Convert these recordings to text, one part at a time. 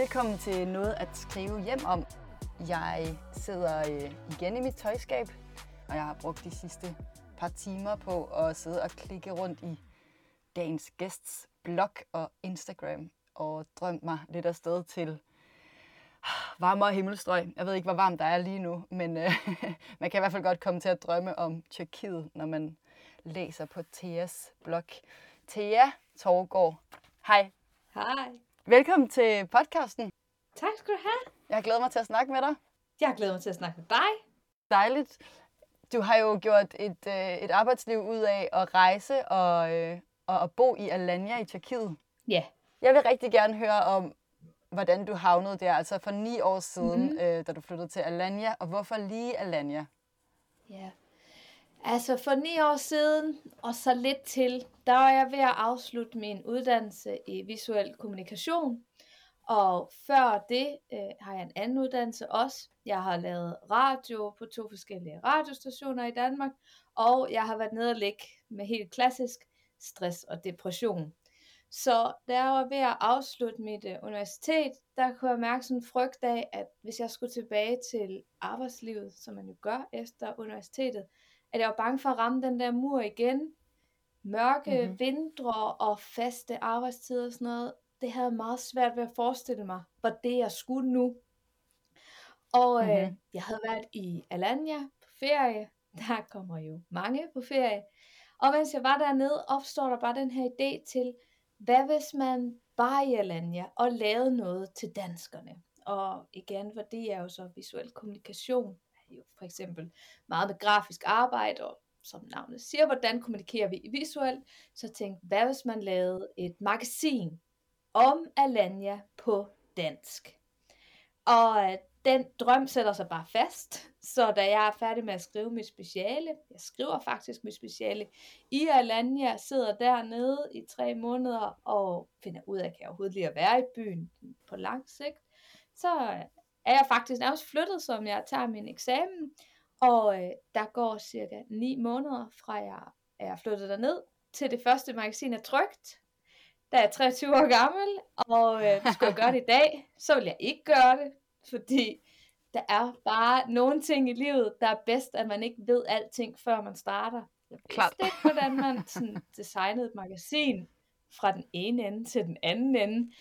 Velkommen til noget at skrive hjem om. Jeg sidder øh, igen i mit tøjskab, og jeg har brugt de sidste par timer på at sidde og klikke rundt i dagens gæsts blog og Instagram og drømt mig lidt afsted til varmere himmelstrøg. Jeg ved ikke, hvor varmt der er lige nu, men øh, man kan i hvert fald godt komme til at drømme om Tyrkiet, når man læser på Theas blog. Thea Torgård, hej. Hej. Velkommen til podcasten. Tak skal du have. Jeg har glædet mig til at snakke med dig. Jeg glæder mig til at snakke med dig. Dejligt. Du har jo gjort et, øh, et arbejdsliv ud af at rejse og, øh, og at bo i Alanya i Tyrkiet. Ja. Jeg vil rigtig gerne høre om, hvordan du havnede der, altså for ni år siden, Mhm. mm-hmm. øh, da du flyttede til Alanya, og hvorfor lige Alanya? Ja. Altså for ni år siden, og så lidt til, der var jeg ved at afslutte min uddannelse i visuel kommunikation. Og før det øh, har jeg en anden uddannelse også. Jeg har lavet radio på to forskellige radiostationer i Danmark, og jeg har været nede og ligge med helt klassisk stress og depression. Så da jeg var ved at afslutte mit øh, universitet, der kunne jeg mærke sådan en frygt af, at hvis jeg skulle tilbage til arbejdslivet, som man jo gør efter universitetet, at jeg var bange for at ramme den der mur igen. Mørke Mhm. mm-hmm. vintre og faste arbejdstider og sådan noget, det havde jeg meget svært ved at forestille mig, var det jeg skulle nu. Og øh, Mhm. jeg havde været i Alanya på ferie, der kommer jo mange på ferie, og mens jeg var dernede, opstår der bare den her idé til, hvad hvis man var i Alanya og lavede noget til danskerne? Og igen, for det er jo så visuel kommunikation, jo for eksempel meget med grafisk arbejde, og som navnet siger, hvordan kommunikerer vi visuelt, så tænk, tænkte, hvad hvis man lavede et magasin om Alanya på dansk? Og øh, den drøm sætter sig bare fast, så da jeg er færdig med at skrive mit speciale, jeg skriver faktisk mit speciale i Alanya, sidder dernede i tre måneder og finder ud af, kan jeg overhovedet lige at være i byen på lang sigt, så øh, er jeg faktisk nærmest flyttet, som jeg tager min eksamen, og øh, der går cirka 9 måneder fra jeg er flyttet derned, til det første magasin er trygt. Der er jeg 23 år gammel, og øh, skulle jeg gøre det i dag, så vil jeg ikke gøre det, fordi der er bare nogle ting i livet, der er bedst, at man ikke ved alting, før man starter. Jeg vidste Klart. ikke, hvordan man sådan, designede et magasin fra den ene ende til den anden ende.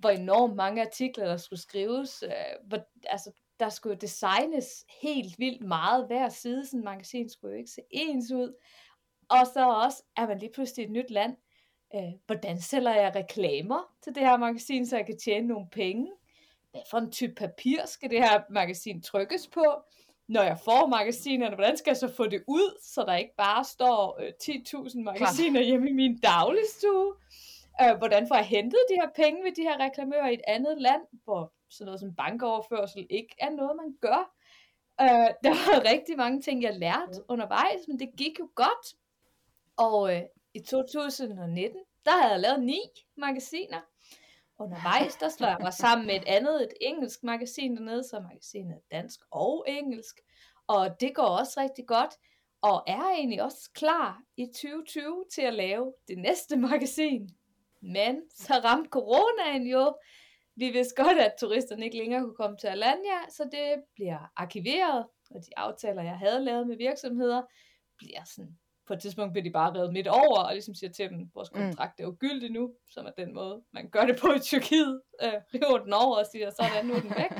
Hvor enormt mange artikler, der skulle skrives. Øh, hvor, altså, der skulle jo designes helt vildt meget. Hver side sådan magasin skulle jo ikke se ens ud. Og så også, er man lige pludselig et nyt land. Øh, hvordan sælger jeg reklamer til det her magasin, så jeg kan tjene nogle penge? Hvad for en type papir skal det her magasin trykkes på? Når jeg får magasinerne, hvordan skal jeg så få det ud, så der ikke bare står øh, 10.000 magasiner hjemme i min dagligstue? Øh, hvordan får jeg hentet de her penge ved de her reklamører i et andet land, hvor sådan noget som bankoverførsel ikke er noget, man gør? Øh, der var rigtig mange ting, jeg lærte undervejs, men det gik jo godt. Og øh, i 2019, der havde jeg lavet ni magasiner. Undervejs, der slår jeg mig sammen med et andet, et engelsk magasin dernede, så magasinet er dansk og engelsk. Og det går også rigtig godt, og er egentlig også klar i 2020 til at lave det næste magasin. Men så ramte coronaen jo. Vi vidste godt, at turisterne ikke længere kunne komme til Alanya, så det bliver arkiveret, og de aftaler, jeg havde lavet med virksomheder, bliver sådan på et tidspunkt bliver de bare revet midt over, og ligesom siger til dem, vores Mm. kontrakt er ugyldig nu, som er den måde, man gør det på i Tyrkiet, øh, river den over og siger, sådan, nu er den væk.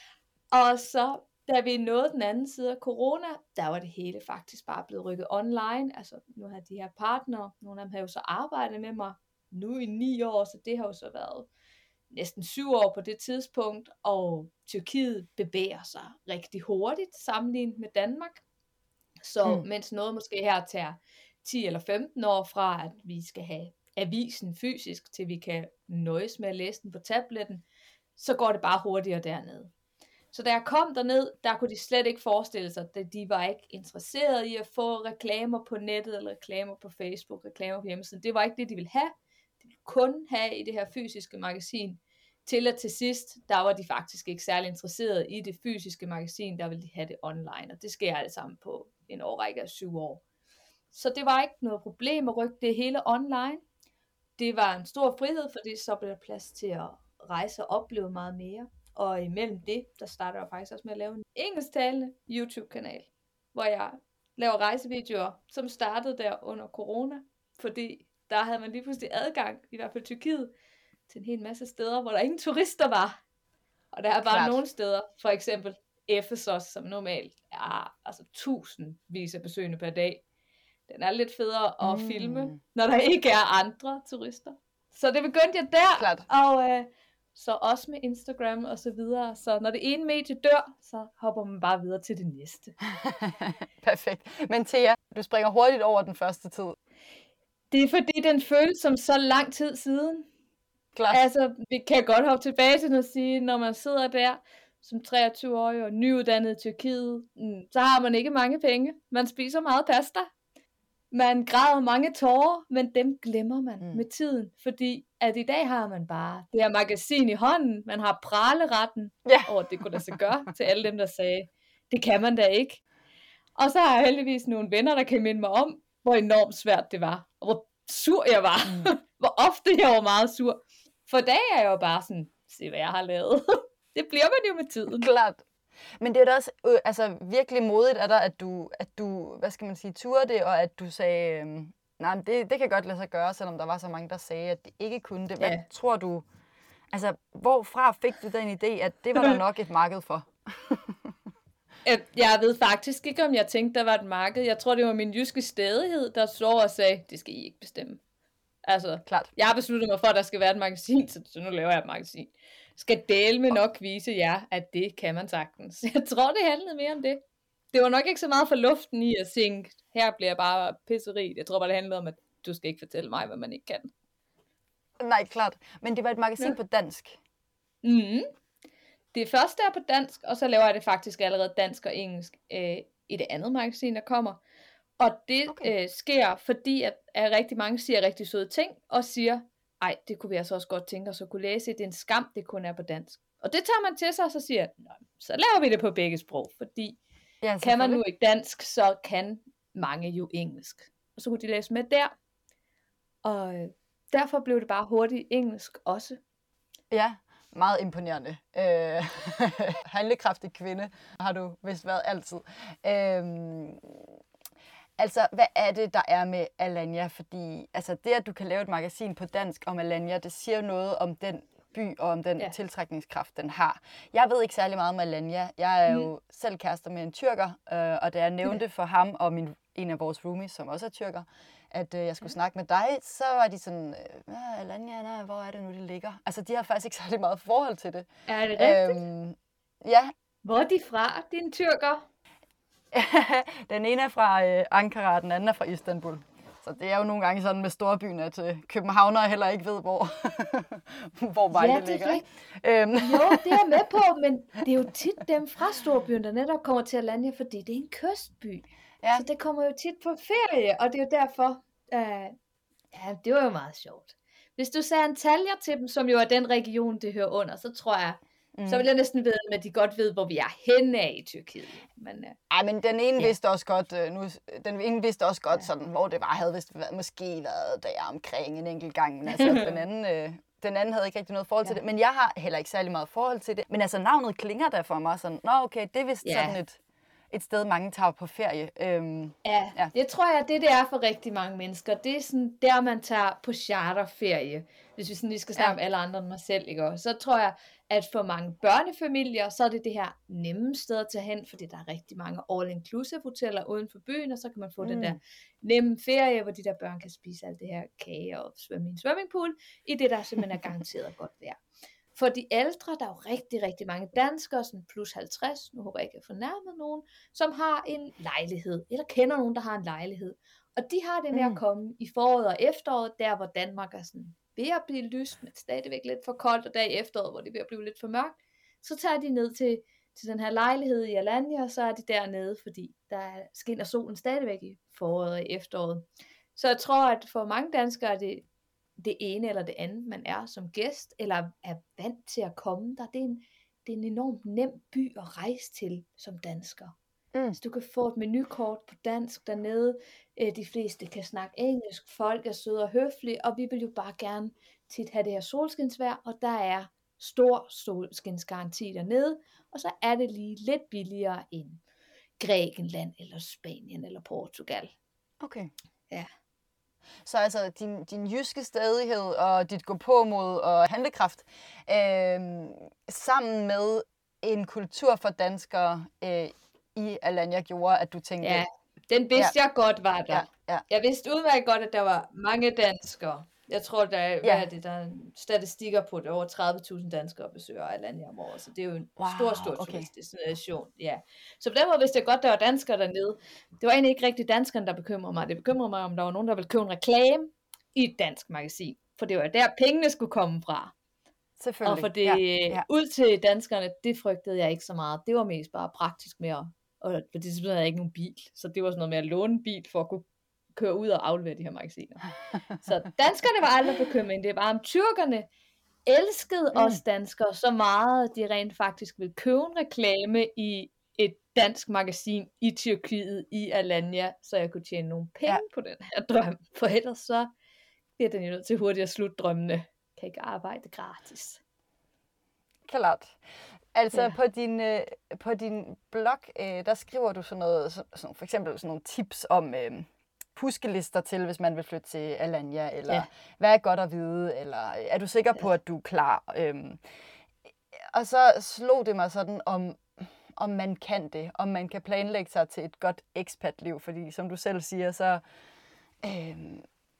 Og så, da vi nåede den anden side af corona, der var det hele faktisk bare blevet rykket online. Altså, nu har de her partnere, nogle af dem har jo så arbejdet med mig nu i ni år, så det har jo så været næsten syv år på det tidspunkt, og Tyrkiet bevæger sig rigtig hurtigt sammenlignet med Danmark. Så Mm. mens noget måske her tager 10 eller 15 år fra, at vi skal have avisen fysisk, til vi kan nøjes med at læse den på tabletten, så går det bare hurtigere dernede. Så da jeg kom derned, der kunne de slet ikke forestille sig, at de var ikke interesserede i at få reklamer på nettet, eller reklamer på Facebook, reklamer på hjemmesiden. Det var ikke det, de ville have. Kun have i det her fysiske magasin. Til at til sidst, der var de faktisk ikke særlig interesserede i det fysiske magasin, der ville de have det online, og det sker alt sammen på en årrække af syv år. Så det var ikke noget problem at rykke det hele online. Det var en stor frihed, fordi så blev der plads til at rejse og opleve meget mere. Og imellem det, der starter jeg faktisk også med at lave en engelsktalende YouTube-kanal, hvor jeg laver rejsevideoer, som startede der under corona, fordi der havde man lige pludselig adgang, i hvert fald Tyrkiet, til en hel masse steder, hvor der ingen turister var. Og der er bare Klart. nogle steder, for eksempel Ephesus, som normalt er altså tusindvis af besøgende per dag. Den er lidt federe at mm. filme, når der ikke er andre turister. Så det begyndte jeg der, Klart. og øh, så også med Instagram og så videre. Så når det ene medie dør, så hopper man bare videre til det næste. Perfekt. Men Thea, du springer hurtigt over den første tid. Det er fordi, den føles som så lang tid siden. Klart. Altså, vi kan godt hoppe tilbage til at sige, når man sidder der som 23-årig og nyuddannet i Tyrkiet, mm, så har man ikke mange penge. Man spiser meget pasta. Man græder mange tårer, men dem glemmer man mm. med tiden, fordi at i dag har man bare det her magasin i hånden, man har praleretten ja. over, det kunne lade sig gøre til alle dem, der sagde, det kan man da ikke. Og så har jeg heldigvis nogle venner, der kan minde mig om, hvor enormt svært det var, og hvor sur jeg var, mm. hvor ofte jeg var meget sur. For dag er jeg jo bare sådan, se hvad jeg har lavet. det bliver man jo med tiden. Klart. Men det er da også øh, altså, virkelig modigt af dig, at du, at du, hvad skal man sige, turde det, og at du sagde, øh, nej, det, det kan godt lade sig gøre, selvom der var så mange, der sagde, at det ikke kunne det. Hvad ja. tror du, altså, hvorfra fik du den idé, at det var der nok et marked for? Jeg ved faktisk ikke, om jeg tænkte, der var et marked. Jeg tror, det var min jyske stedighed, der så og sagde, det skal I ikke bestemme. Altså, Klart. jeg har besluttet mig for, at der skal være et magasin, så, så nu laver jeg et magasin. Skal dele med nok vise jer, at det kan man sagtens. Jeg tror, det handlede mere om det. Det var nok ikke så meget for luften i at tænke, her bliver jeg bare pisseri. Jeg tror bare, det handlede om, at du skal ikke fortælle mig, hvad man ikke kan. Nej, klart. Men det var et magasin ja. på dansk. Mm. Det første er på dansk, og så laver jeg det faktisk allerede dansk og engelsk øh, i det andet magasin, der kommer. Og det okay. øh, sker, fordi at, at rigtig mange siger rigtig søde ting, og siger, ej, det kunne vi altså også godt tænke os at kunne læse. Det er en skam, det kun er på dansk. Og det tager man til sig, og så siger så laver vi det på begge sprog, fordi ja, kan man nu ikke dansk, så kan mange jo engelsk. Og så kunne de læse med der. Og øh, derfor blev det bare hurtigt engelsk også. Ja, meget imponerende. Øh, handlekraftig kvinde har du vist været altid. Øh, Altså, hvad er det, der er med Alanya? Fordi altså, det, at du kan lave et magasin på dansk om Alanya, det siger noget om den by og om den ja. tiltrækningskraft, den har. Jeg ved ikke særlig meget om Alanya. Jeg er mm. jo selv kærester med en tyrker, øh, og da jeg nævnte for ham og min, en af vores roomies, som også er tyrker, at øh, jeg skulle snakke med dig, så var de sådan, øh, Alanya, nej, hvor er det nu, det ligger? Altså, de har faktisk ikke særlig meget forhold til det. Er det rigtigt? Øhm, ja. Hvor er de fra, din tyrker? den ene er fra øh, Ankara, den anden er fra Istanbul. Så det er jo nogle gange sådan med storbyen, at øh, københavnere heller ikke ved, hvor, hvor vejen ja, ligger. Øhm. Jo, det er jeg med på, men det er jo tit dem fra storbyen, der netop kommer til at lande, fordi det er en kystby. Ja. Så det kommer jo tit på ferie, og det er jo derfor, øh, ja, det var jo meget sjovt. Hvis du sagde Antalya til dem, som jo er den region, det hører under, så tror jeg, Mm. Så vil jeg næsten ved, at de godt ved, hvor vi er henne af i Tyrkiet. Men, uh, Ej, men den ene ja. vidste også godt, uh, nu, den ene vidste også godt, ja. sådan, hvor det var. Havde vist været, måske været der omkring en enkelt gang, men altså, den anden... Uh, den anden havde ikke rigtig noget forhold ja. til det, men jeg har heller ikke særlig meget forhold til det. Men altså, navnet klinger der for mig sådan, nå okay, det er vist ja. sådan et, et sted, mange tager på ferie. Øhm, ja, ja, det tror jeg, det det er for rigtig mange mennesker. Det er sådan der, man tager på charterferie. Hvis vi sådan lige skal snakke ja. om alle andre end mig selv, ikke? så tror jeg, at for mange børnefamilier, så er det det her nemme sted at tage hen, fordi der er rigtig mange all-inclusive hoteller uden for byen, og så kan man få mm. den der nemme ferie, hvor de der børn kan spise alt det her kage og svømme i en swimmingpool, i det der simpelthen er garanteret godt vejr. For de ældre, der er jo rigtig, rigtig mange danskere, sådan plus 50, nu håber jeg ikke, at jeg fornærmet nogen, som har en lejlighed, eller kender nogen, der har en lejlighed. Og de har det med mm. at komme i foråret og efteråret, der hvor Danmark er sådan ved at blive lyst, men stadigvæk lidt for koldt, og dag i efteråret, hvor det er ved at blive lidt for mørkt, så tager de ned til, til den her lejlighed i Alanya, og så er de dernede, fordi der skinner solen stadigvæk i foråret og i efteråret. Så jeg tror, at for mange danskere er det det ene eller det andet, man er som gæst, eller er vant til at komme der. Det er en, det er en enormt nem by at rejse til som dansker. Mm. Så du kan få et menukort på dansk dernede. Øh, de fleste kan snakke engelsk. Folk er søde og høflige. Og vi vil jo bare gerne tit have det her solskinsvær. Og der er stor solskinsgaranti dernede, og så er det lige lidt billigere end Grækenland, eller Spanien, eller Portugal. Okay. Ja. Så altså din, din jyske stadighed og dit gå på mod og handlekraft, øh, sammen med en kultur for danskere øh, i Alanya gjorde, at du tænkte... Ja, den vidste ja. jeg godt var der. Ja, ja. Jeg vidste udmærket godt, at der var mange danskere. Jeg tror, der er, hvad Ja. er det, der er statistikker på, det er over 30.000 danskere besøger Alanya om året, så det er jo en Wow, stor, stor okay. turistdestination. Ja. Så på den måde vidste jeg godt, der var danskere dernede. Det var egentlig ikke rigtig danskerne, der bekymrede mig. Det bekymrede mig, om der var nogen, der ville købe en reklame i et dansk magasin. For det var der, pengene skulle komme fra. Selvfølgelig. Og for det Ja, ja, ja. ud til danskerne, det frygtede jeg ikke så meget. Det var mest bare praktisk mere. Og for det havde jeg ikke nogen bil. Så det var sådan noget med at låne en bil for at kunne køre ud og aflevere de her magasiner. Så danskerne var aldrig bekymret. Det var om tyrkerne elskede Mm. os danskere så meget, at de rent faktisk ville købe en reklame i et dansk magasin i Tyrkiet, i Alanya, så jeg kunne tjene nogle penge Ja. på den her drøm. For ellers så bliver den jo nødt til hurtigt at slutte drømmene. Kan ikke arbejde gratis. Klart. Altså Ja. på din, øh, på din blog, øh, der skriver du sådan noget, så, sådan, for eksempel sådan nogle tips om øh, huskelister til, hvis man vil flytte til Alanya, eller ja. Ja. hvad er godt at vide, eller er du sikker på, at du er klar? Øhm, og så slog det mig sådan, om, om man kan det, om man kan planlægge sig til et godt ekspat-liv, fordi som du selv siger, så, øh,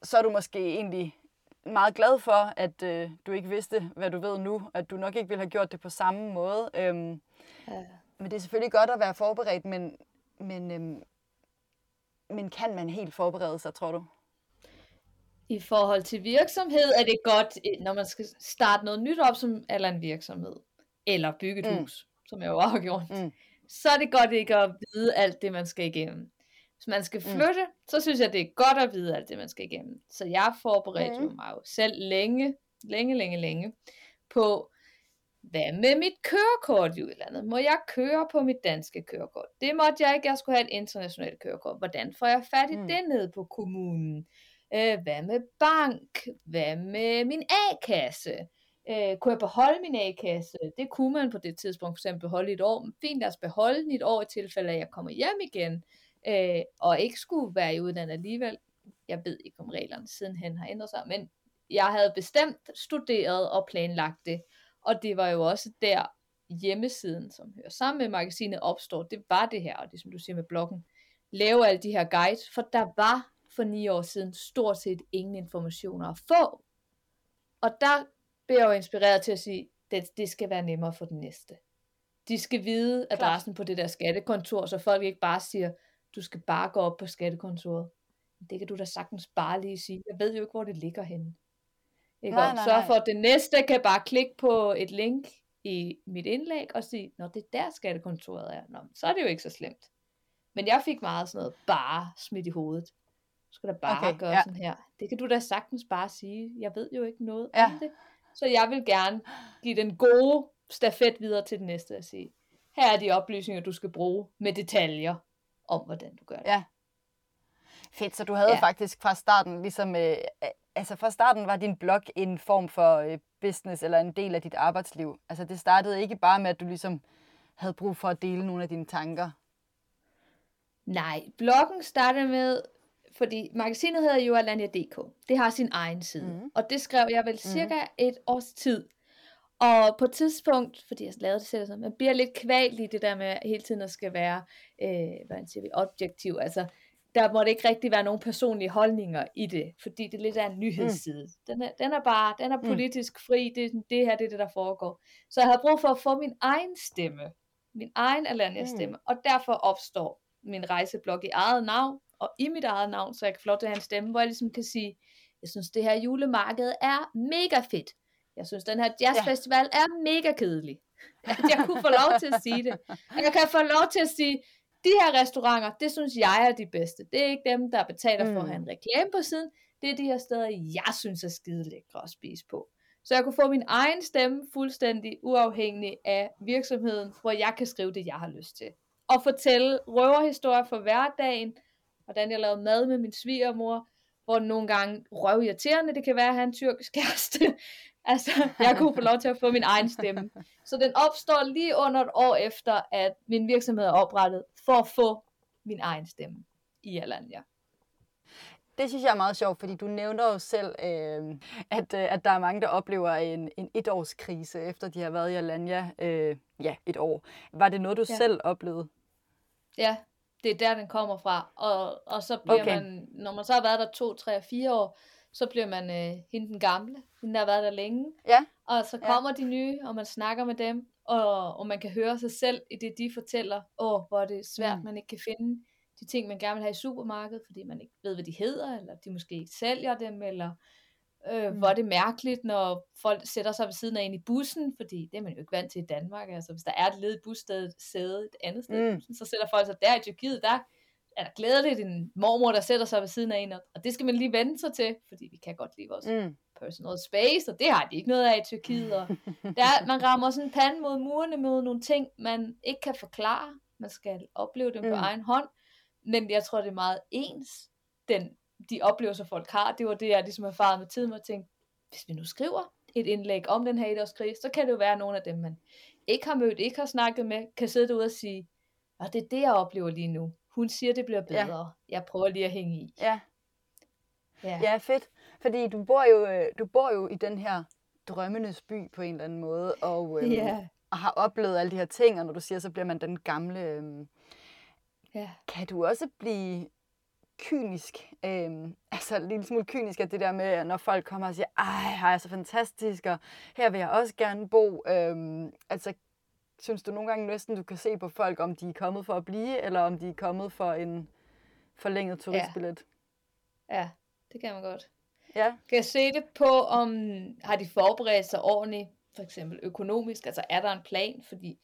så er du måske egentlig meget glad for, at øh, du ikke vidste, hvad du ved nu, at du nok ikke ville have gjort det på samme måde. Øhm, Ja. men det er selvfølgelig godt at være forberedt, men, men, øhm, men kan man helt forberede sig, tror du? I forhold til virksomhed er det godt, når man skal starte noget nyt op, som eller en virksomhed, eller bygge et Mm. hus, som jeg jo har gjort, Mm. så er det godt ikke at vide alt det, man skal igennem. Hvis man skal Mm. flytte, mm. så synes jeg, det er godt at vide alt det, man skal igennem. Så jeg forberedte Mm. mm. mig jo selv længe, længe, længe, længe på, hvad med mit kørekort i udlandet? Må jeg køre på mit danske kørekort? Det måtte jeg ikke, jeg skulle have et internationalt kørekort. Hvordan får jeg fat i Mm. det nede på kommunen? Øh, hvad med bank? Hvad med min A-kasse? Øh, kunne jeg beholde min A-kasse? Det kunne man på det tidspunkt for eksempel beholde et år. Men Fint, lad os beholde den et år i tilfælde af, at jeg kommer hjem igen. Øh, og ikke skulle være i udlandet alligevel. Jeg ved ikke, om reglerne sidenhen har ændret sig, men jeg havde bestemt studeret og planlagt det. Og det var jo også der hjemmesiden, som hører sammen med magasinet, opstår. Det var det her, og det som du siger med bloggen. Lave alle de her guides, for der var for ni år siden stort set ingen informationer at få. Og der blev jeg jo inspireret til at sige, det, det skal være nemmere for den næste. De skal vide adressen på det der skattekontor, så folk ikke bare siger, du skal bare gå op på skattekontoret. Det kan du da sagtens bare lige sige. Jeg ved jo ikke, hvor det ligger henne. Ikke? Nej, Nej, nej, Sørg for, at det næste kan bare klikke på et link i mit indlæg og sige, når det er der skattekontoret er. Nå, så er det jo ikke så slemt. Men jeg fik meget sådan noget bare smidt i hovedet. Du skal da bare Okay, gøre ja. sådan her. Det kan du da sagtens bare sige. Jeg ved jo ikke noget Ja. om det. Så jeg vil gerne give den gode stafet videre til den næste og sige, her er de oplysninger, du skal bruge med detaljer om, hvordan du gør det. Ja. Fedt, så du havde ja. Faktisk fra starten, ligesom, øh, altså fra starten var din blog en form for øh, business eller en del af dit arbejdsliv. Altså det startede ikke bare med, at du ligesom havde brug for at dele nogle af dine tanker. Nej, bloggen startede med, fordi magasinet hedder jo Alanya.dk. Det har sin egen side. Mhm. Mm. Og det skrev jeg vel cirka et års tid. Og på et tidspunkt, fordi jeg lavede det selv, så man bliver lidt kvalt i det der med hele tiden at skal være, øh, hvad siger vi, objektiv. Altså, der må det ikke rigtig være nogen personlige holdninger i det, fordi det lidt er en nyhedsside. Mm. Den, er, den er bare, den er Mm. politisk fri, det, det her det er det, der foregår. Så jeg havde brug for at få min egen stemme, min egen Alanya-stemme, mm. og derfor opstår min rejseblog i eget navn, og i mit eget navn, så jeg kan få lov til at have en stemme, hvor jeg ligesom kan sige, jeg synes, det her julemarked er mega fedt. Jeg synes, den her jazzfestival ja. er mega kedelig. At jeg kunne få lov til at sige det. At jeg kan få lov til at sige, de her restauranter, det synes jeg er de bedste. Det er ikke dem, der betaler for at have en reklame på siden. Det er de her steder, jeg synes er skide lækre at spise på. Så jeg kunne få min egen stemme fuldstændig uafhængig af virksomheden, hvor jeg kan skrive det, jeg har lyst til. Og fortælle røverhistorier for hverdagen, hvordan jeg lavede mad med min svigermor, hvor nogle gange røvirriterende det kan være at have en tyrkisk kæreste. Altså, jeg kunne få lov til at få min egen stemme. Så den opstår lige under et år efter, at min virksomhed er oprettet, for at få min egen stemme i Alanya. Det synes jeg er meget sjovt, fordi du nævner jo selv, øh, at, øh, at der er mange, der oplever en, en etårskrise, efter de har været i Alanya øh, ja, et år. Var det noget, du ja. selv oplevede? Ja, det er der, den kommer fra. Og, og så bliver okay. man, når man så har været der to, tre, fire år, så bliver man øh, hende den gamle, hende der har været der længe. Ja. Og så kommer ja. de nye, og man snakker med dem, og, og man kan høre sig selv i det, de fortæller. Åh, hvor er det svært, mm. man ikke kan finde de ting, man gerne vil have i supermarkedet, fordi man ikke ved, hvad de hedder, eller de måske ikke sælger dem, eller øh, mm. hvor er det mærkeligt, når folk sætter sig ved siden af en i bussen, fordi det er man jo ikke vant til i Danmark. Altså, hvis der er et ledigt bussted sæde et andet sted, mm. så sætter folk sig der i Tyrkiet, der er der glædeligt en mormor, der sætter sig ved siden af en, og det skal man lige vende sig til, fordi vi kan godt lide vores mm. personal space, og det har de ikke noget af i Tyrkiet, og der, man rammer sådan en pande mod murene med nogle ting, man ikke kan forklare, man skal opleve dem mm. på egen hånd, men jeg tror, det er meget ens, den, de oplevelser, folk har. Det var det, jeg ligesom erfarede med tiden, og tænkte, hvis vi nu skriver et indlæg om den her etårskrig, så kan det jo være, at nogle af dem, man ikke har mødt, ikke har snakket med, kan sidde derude og sige, og det er det, jeg oplever lige nu. Hun siger, det bliver bedre. Ja. Jeg prøver lige at hænge i. Ja. Ja, ja fedt. Fordi du bor, jo, øh, du bor jo i den her drømmenes by på en eller anden måde, og, øhm, ja. og har oplevet alle de her ting, og når du siger, så bliver man den gamle øhm, Ja. Kan du også blive kynisk, øhm, altså en lille smule kynisk af det der med, når folk kommer og siger, ej, her er så fantastisk, og her vil jeg også gerne bo. Øhm, altså, synes du nogle gange næsten, du kan se på folk, om de er kommet for at blive, eller om de er kommet for en forlænget turistbillet? Ja, ja det kan man godt. Ja. Kan jeg se det på, om har de forberedt sig ordentligt, for eksempel økonomisk, altså er der en plan, fordi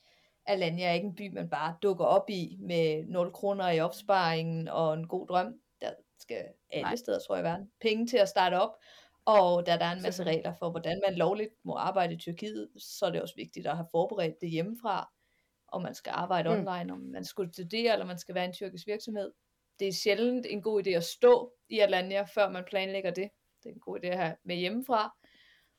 Alanya er ikke en by, man bare dukker op i med 0 kroner i opsparingen og en god drøm. Der skal alle Nej. steder, tror jeg, være penge til at starte op. Og da der er en masse regler for, hvordan man lovligt må arbejde i Tyrkiet, så er det også vigtigt at have forberedt det hjemmefra, om man skal arbejde mm. online, om man skal studere, eller man skal være en tyrkisk virksomhed. Det er sjældent en god idé at stå i Alanya, før man planlægger det. Det er en god idé at have med hjemmefra.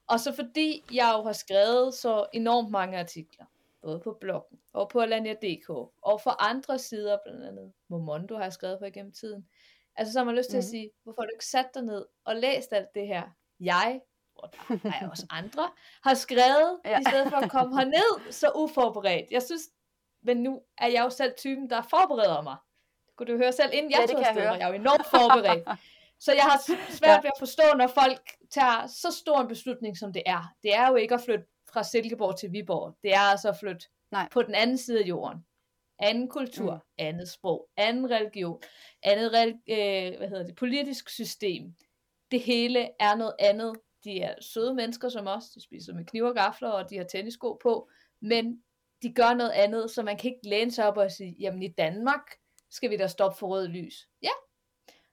Og så fordi jeg jo har skrevet så enormt mange artikler, både på bloggen og på Alanya.dk, og for andre sider, blandt andet Momondo har jeg skrevet på igennem tiden. Altså så har man lyst til mm. at sige, hvorfor har du ikke sat dig ned og læst alt det her, jeg, og der er også andre, har skrevet, ja. i stedet for at komme herned så uforberedt. Jeg synes, men nu er jeg jo selv typen, der forbereder mig. Det kunne du høre selv, inden jeg ja, tog afsted, jeg, jeg er jo enormt forberedt. Så jeg har svært ja. ved at forstå, når folk tager så stor en beslutning, som det er. Det er jo ikke at flytte fra Silkeborg til Viborg. Det er altså at flytte Nej. på den anden side af jorden. Anden kultur, mm. andet sprog, anden religion, andet øh, hvad hedder det, politisk system. Det hele er noget andet. De er søde mennesker som os. De spiser med kniv og gafler, og de har tennisko på. Men de gør noget andet, så man kan ikke læne sig op og sige, jamen i Danmark skal vi da stoppe for rød lys. Ja,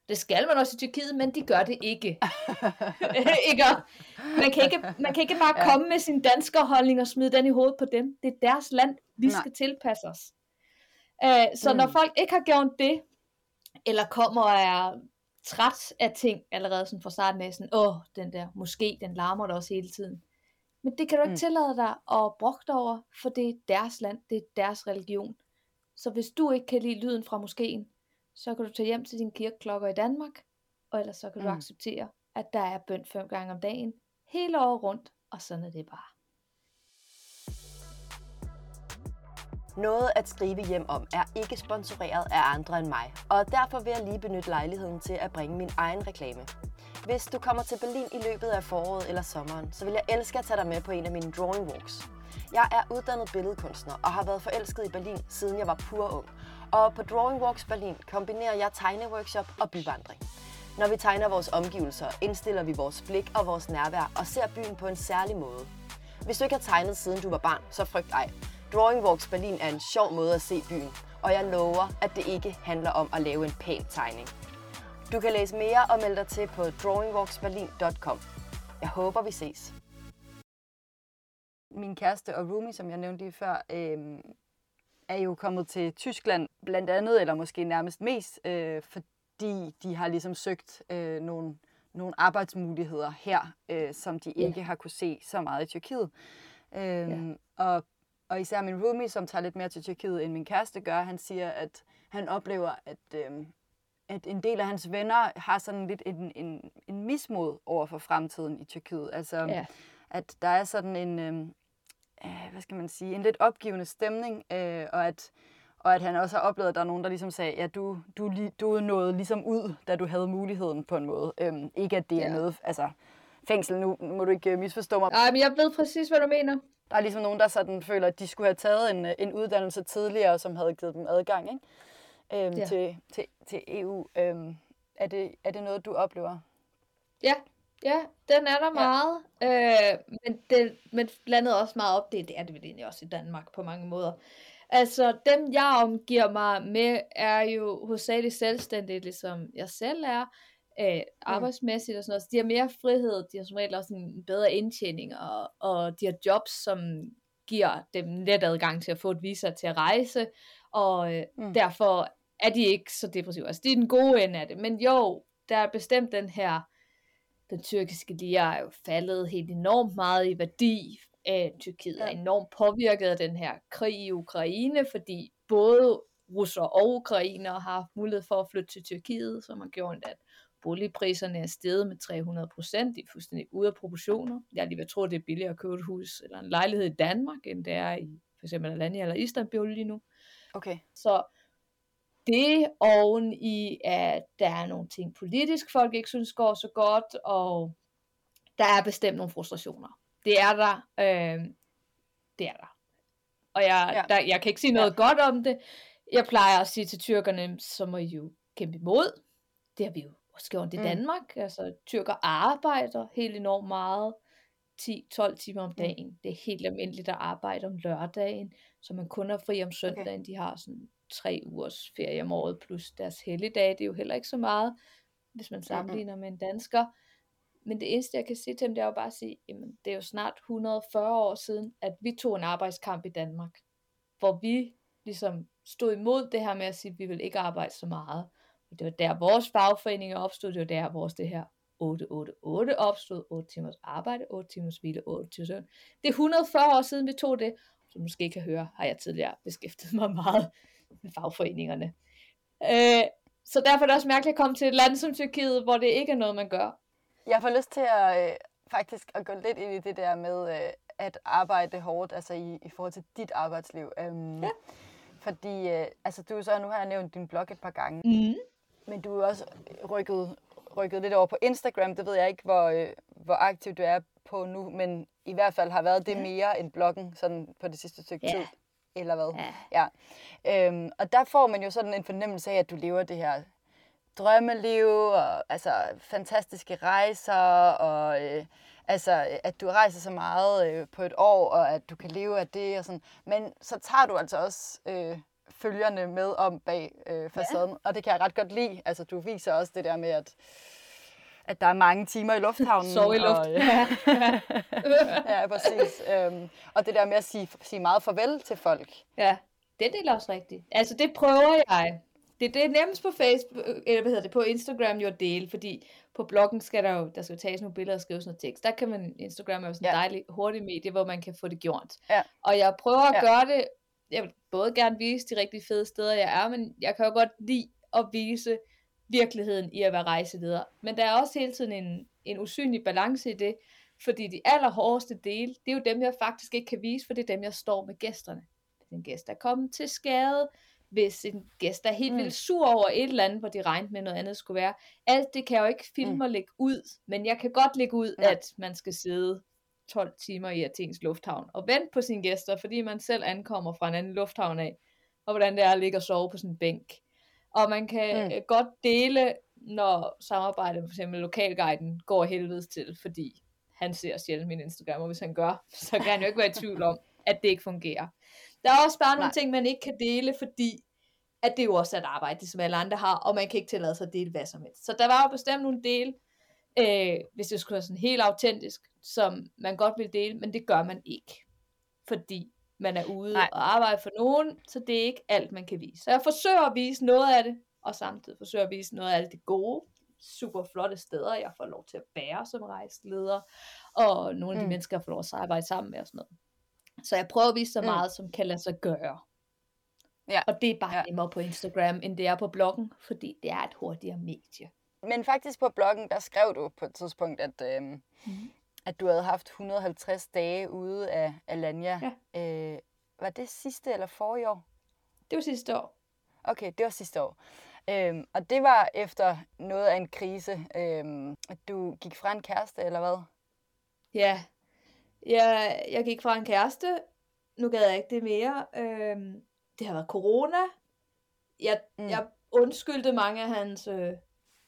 det skal man også i Tyrkiet, men de gør det ikke. ikke? Man, kan ikke man kan ikke bare ja. komme med sin danskerholdning og smide den i hovedet på dem. Det er deres land. Vi Nej. skal tilpasse os. Uh, så mm. når folk ikke har gjort det, eller kommer og er træt af ting allerede sådan fra starten af, sådan, åh, den der måske, den larmer der også hele tiden. Men det kan du ikke mm. tillade dig at brokke dig over, for det er deres land, det er deres religion. Så hvis du ikke kan lide lyden fra moskeen, så kan du tage hjem til dine kirkeklokker i Danmark, og ellers så kan mm. du acceptere, at der er bøn fem gange om dagen, hele året rundt, og sådan er det bare. Noget at skrive hjem om er ikke sponsoreret af andre end mig, og derfor vil jeg lige benytte lejligheden til at bringe min egen reklame. Hvis du kommer til Berlin i løbet af foråret eller sommeren, så vil jeg elske at tage dig med på en af mine drawing walks. Jeg er uddannet billedkunstner og har været forelsket i Berlin, siden jeg var pur ung, og på Drawing Walks Berlin kombinerer jeg tegneworkshop og byvandring. Når vi tegner vores omgivelser, indstiller vi vores blik og vores nærvær og ser byen på en særlig måde. Hvis du ikke har tegnet siden du var barn, så frygt ej. Drawing Walks Berlin er en sjov måde at se byen, og jeg lover, at det ikke handler om at lave en pæn tegning. Du kan læse mere og melde dig til på drawingwalksberlin.com. Jeg håber, vi ses. Min kæreste og roomie, som jeg nævnte lige før, øh, er jo kommet til Tyskland blandt andet, eller måske nærmest mest, øh, fordi de har ligesom søgt øh, nogle, nogle arbejdsmuligheder her, øh, som de ikke har kunne se så meget i Tyrkiet. Øhm, ja. og, og især min roomie, som tager lidt mere til Tyrkiet, end min kæreste gør, han siger, at han oplever, at, øh, at en del af hans venner har sådan lidt en, en, en mismod over for fremtiden i Tyrkiet. Altså, ja. at der er sådan en, øh, øh, hvad skal man sige, en lidt opgivende stemning, øh, og at og at han også har oplevet, at der er nogen, der ligesom sagde, ja, du, du, du nåede ligesom ud, da du havde muligheden på en måde. Øhm, ikke at det er ja. noget, altså fængsel, nu må du ikke misforstå mig. Nej, men jeg ved præcis, hvad du mener. Der er ligesom nogen, der sådan føler, at de skulle have taget en, en uddannelse tidligere, som havde givet dem adgang ikke? Øhm, ja. til, til, til EU. Øhm, er, det, er det noget, du oplever? Ja, ja, den er der ja. meget. Øh, men, det, men blandet også meget op, det, det er det vel egentlig også i Danmark på mange måder. Altså, dem jeg omgiver mig med, er jo hovedsageligt selvstændige, ligesom jeg selv er, øh, arbejdsmæssigt og sådan noget. Så de har mere frihed, de har som regel også en bedre indtjening, og, og de har jobs, som giver dem let adgang til at få et visa til at rejse, og øh, mm. derfor er de ikke så depressive. Altså, det er den gode ende af det. Men jo, der er bestemt den her, den tyrkiske lira er jo faldet helt enormt meget i værdi, øh, Tyrkiet er enormt påvirket af den her krig i Ukraine, fordi både russer og ukrainer har haft mulighed for at flytte til Tyrkiet, som har gjort, at boligpriserne er steget med 300 procent. De er fuldstændig ude af proportioner. Jeg lige ved tro, at det er billigere at købe et hus eller en lejlighed i Danmark, end det er i for eksempel Alanya eller Istanbul lige nu. Okay. Så det oven i, at der er nogle ting politisk, folk ikke synes går så godt, og der er bestemt nogle frustrationer. Det er der. Øh, det er der. Og jeg, ja. der, jeg kan ikke sige noget ja. godt om det. Jeg plejer at sige til tyrkerne, så må I jo kæmpe imod. Det har vi jo også gjort i mm. Danmark. Altså, tyrker arbejder helt enormt meget. 10-12 timer om mm. dagen. Mm. Det er helt almindeligt at arbejde om lørdagen, så man kun har fri om søndagen. Okay. De har sådan tre ugers ferie om året, plus deres helligdage. Det er jo heller ikke så meget, hvis man sammenligner mm-hmm. med en dansker. Men det eneste, jeg kan sige til dem, det er jo bare at sige, jamen, det er jo snart 140 år siden, at vi tog en arbejdskamp i Danmark, hvor vi ligesom stod imod det her med at sige, at vi vil ikke arbejde så meget. Det var der, vores fagforeninger opstod, det var der, vores det her 888 opstod, 8 timers arbejde, 8 timers hvile, 8 timers søvn. Det er 140 år siden, vi tog det. Som måske kan høre, har jeg tidligere beskæftiget mig meget med fagforeningerne. Øh, så derfor er det også mærkeligt at komme til et land som Tyrkiet, hvor det ikke er noget, man gør. Jeg får lyst til at øh, faktisk at gå lidt ind i det der med øh, at arbejde hårdt, altså i, i forhold til dit arbejdsliv. Um, ja. Fordi, øh, altså du så, nu har jeg nævnt din blog et par gange, mm. Men du er også rykket, rykket lidt over på Instagram. Det ved jeg ikke, hvor, øh, hvor aktiv du er på nu, men i hvert fald har været det ja. mere end bloggen sådan på det sidste stykke ja. tid. Eller hvad? Ja. ja. Øhm, og der får man jo sådan en fornemmelse af, at du lever det her drømmeliv, og altså fantastiske rejser, og øh, altså, at du rejser så meget øh, på et år, og at du kan leve af det, og sådan. Men så tager du altså også øh, følgerne med om bag øh, facaden, ja. og det kan jeg ret godt lide. Altså, du viser også det der med, at at der er mange timer i lufthavnen. Sov i luft. Og, ja. ja, præcis. Øhm, og det der med at sige, sige meget farvel til folk. Ja, det er også rigtigt. Altså, det prøver jeg det, det er nemmest på Facebook, eller hvad hedder det, på Instagram jo at dele, fordi på bloggen skal der jo, der skal tages nogle billeder og skrives noget tekst. Der kan man, Instagram er jo sådan en ja. dejlig hurtig medie, hvor man kan få det gjort. Ja. Og jeg prøver at ja. gøre det, jeg vil både gerne vise de rigtig fede steder, jeg er, men jeg kan jo godt lide at vise virkeligheden i at være rejseleder. Men der er også hele tiden en, en usynlig balance i det, fordi de allerhårdeste dele, det er jo dem, jeg faktisk ikke kan vise, for det er dem, jeg står med gæsterne. Den gæst er kommet til skade, hvis en gæst er helt mm. vildt sur over et eller andet, hvor de regnede med noget andet skulle være. Alt det kan jeg jo ikke filme mm. og lægge ud, men jeg kan godt lægge ud, ja. at man skal sidde 12 timer i Athens lufthavn og vente på sine gæster, fordi man selv ankommer fra en anden lufthavn af, og hvordan det er at ligge og sove på sådan en bænk. Og man kan mm. godt dele, når samarbejdet, for eksempel lokalguiden, går helvedes til, fordi han ser sjældent min Instagram, og hvis han gør, så kan han jo ikke være i tvivl om, at det ikke fungerer. Der er også bare nogle Nej. ting, man ikke kan dele, fordi at det er jo også et arbejde, som alle andre har, og man kan ikke tillade sig at dele hvad som helst. Så der var jo bestemt nogle dele, øh, hvis det skulle være sådan helt autentisk, som man godt vil dele, men det gør man ikke. Fordi man er ude Nej. og arbejder for nogen, så det er ikke alt, man kan vise. Så jeg forsøger at vise noget af det, og samtidig forsøger at vise noget af alt det gode, super flotte steder, jeg får lov til at bære som rejseleder, og nogle af de Mm. mennesker, jeg får lov at arbejde sammen med og sådan noget. Så jeg prøver at vise så Mm. meget, som kan lade sig gøre. Ja. Og det er bare Ja. nemmere på Instagram, end det er på bloggen, fordi det er et hurtigere medie. Men faktisk på bloggen, der skrev du på et tidspunkt, at, øhm, Mhm. At du havde haft 150 dage ude af Alanya. Ja. Øh, var det sidste eller forrige år? Det var sidste år. Okay, det var sidste år. Øhm, og det var efter noget af en krise. Øhm, at du gik fra en kæreste, eller hvad? Ja, jeg, jeg gik fra en kæreste. Nu gad jeg ikke det mere. Øhm, det har været corona. Jeg, mm. jeg undskyldte mange af hans øh,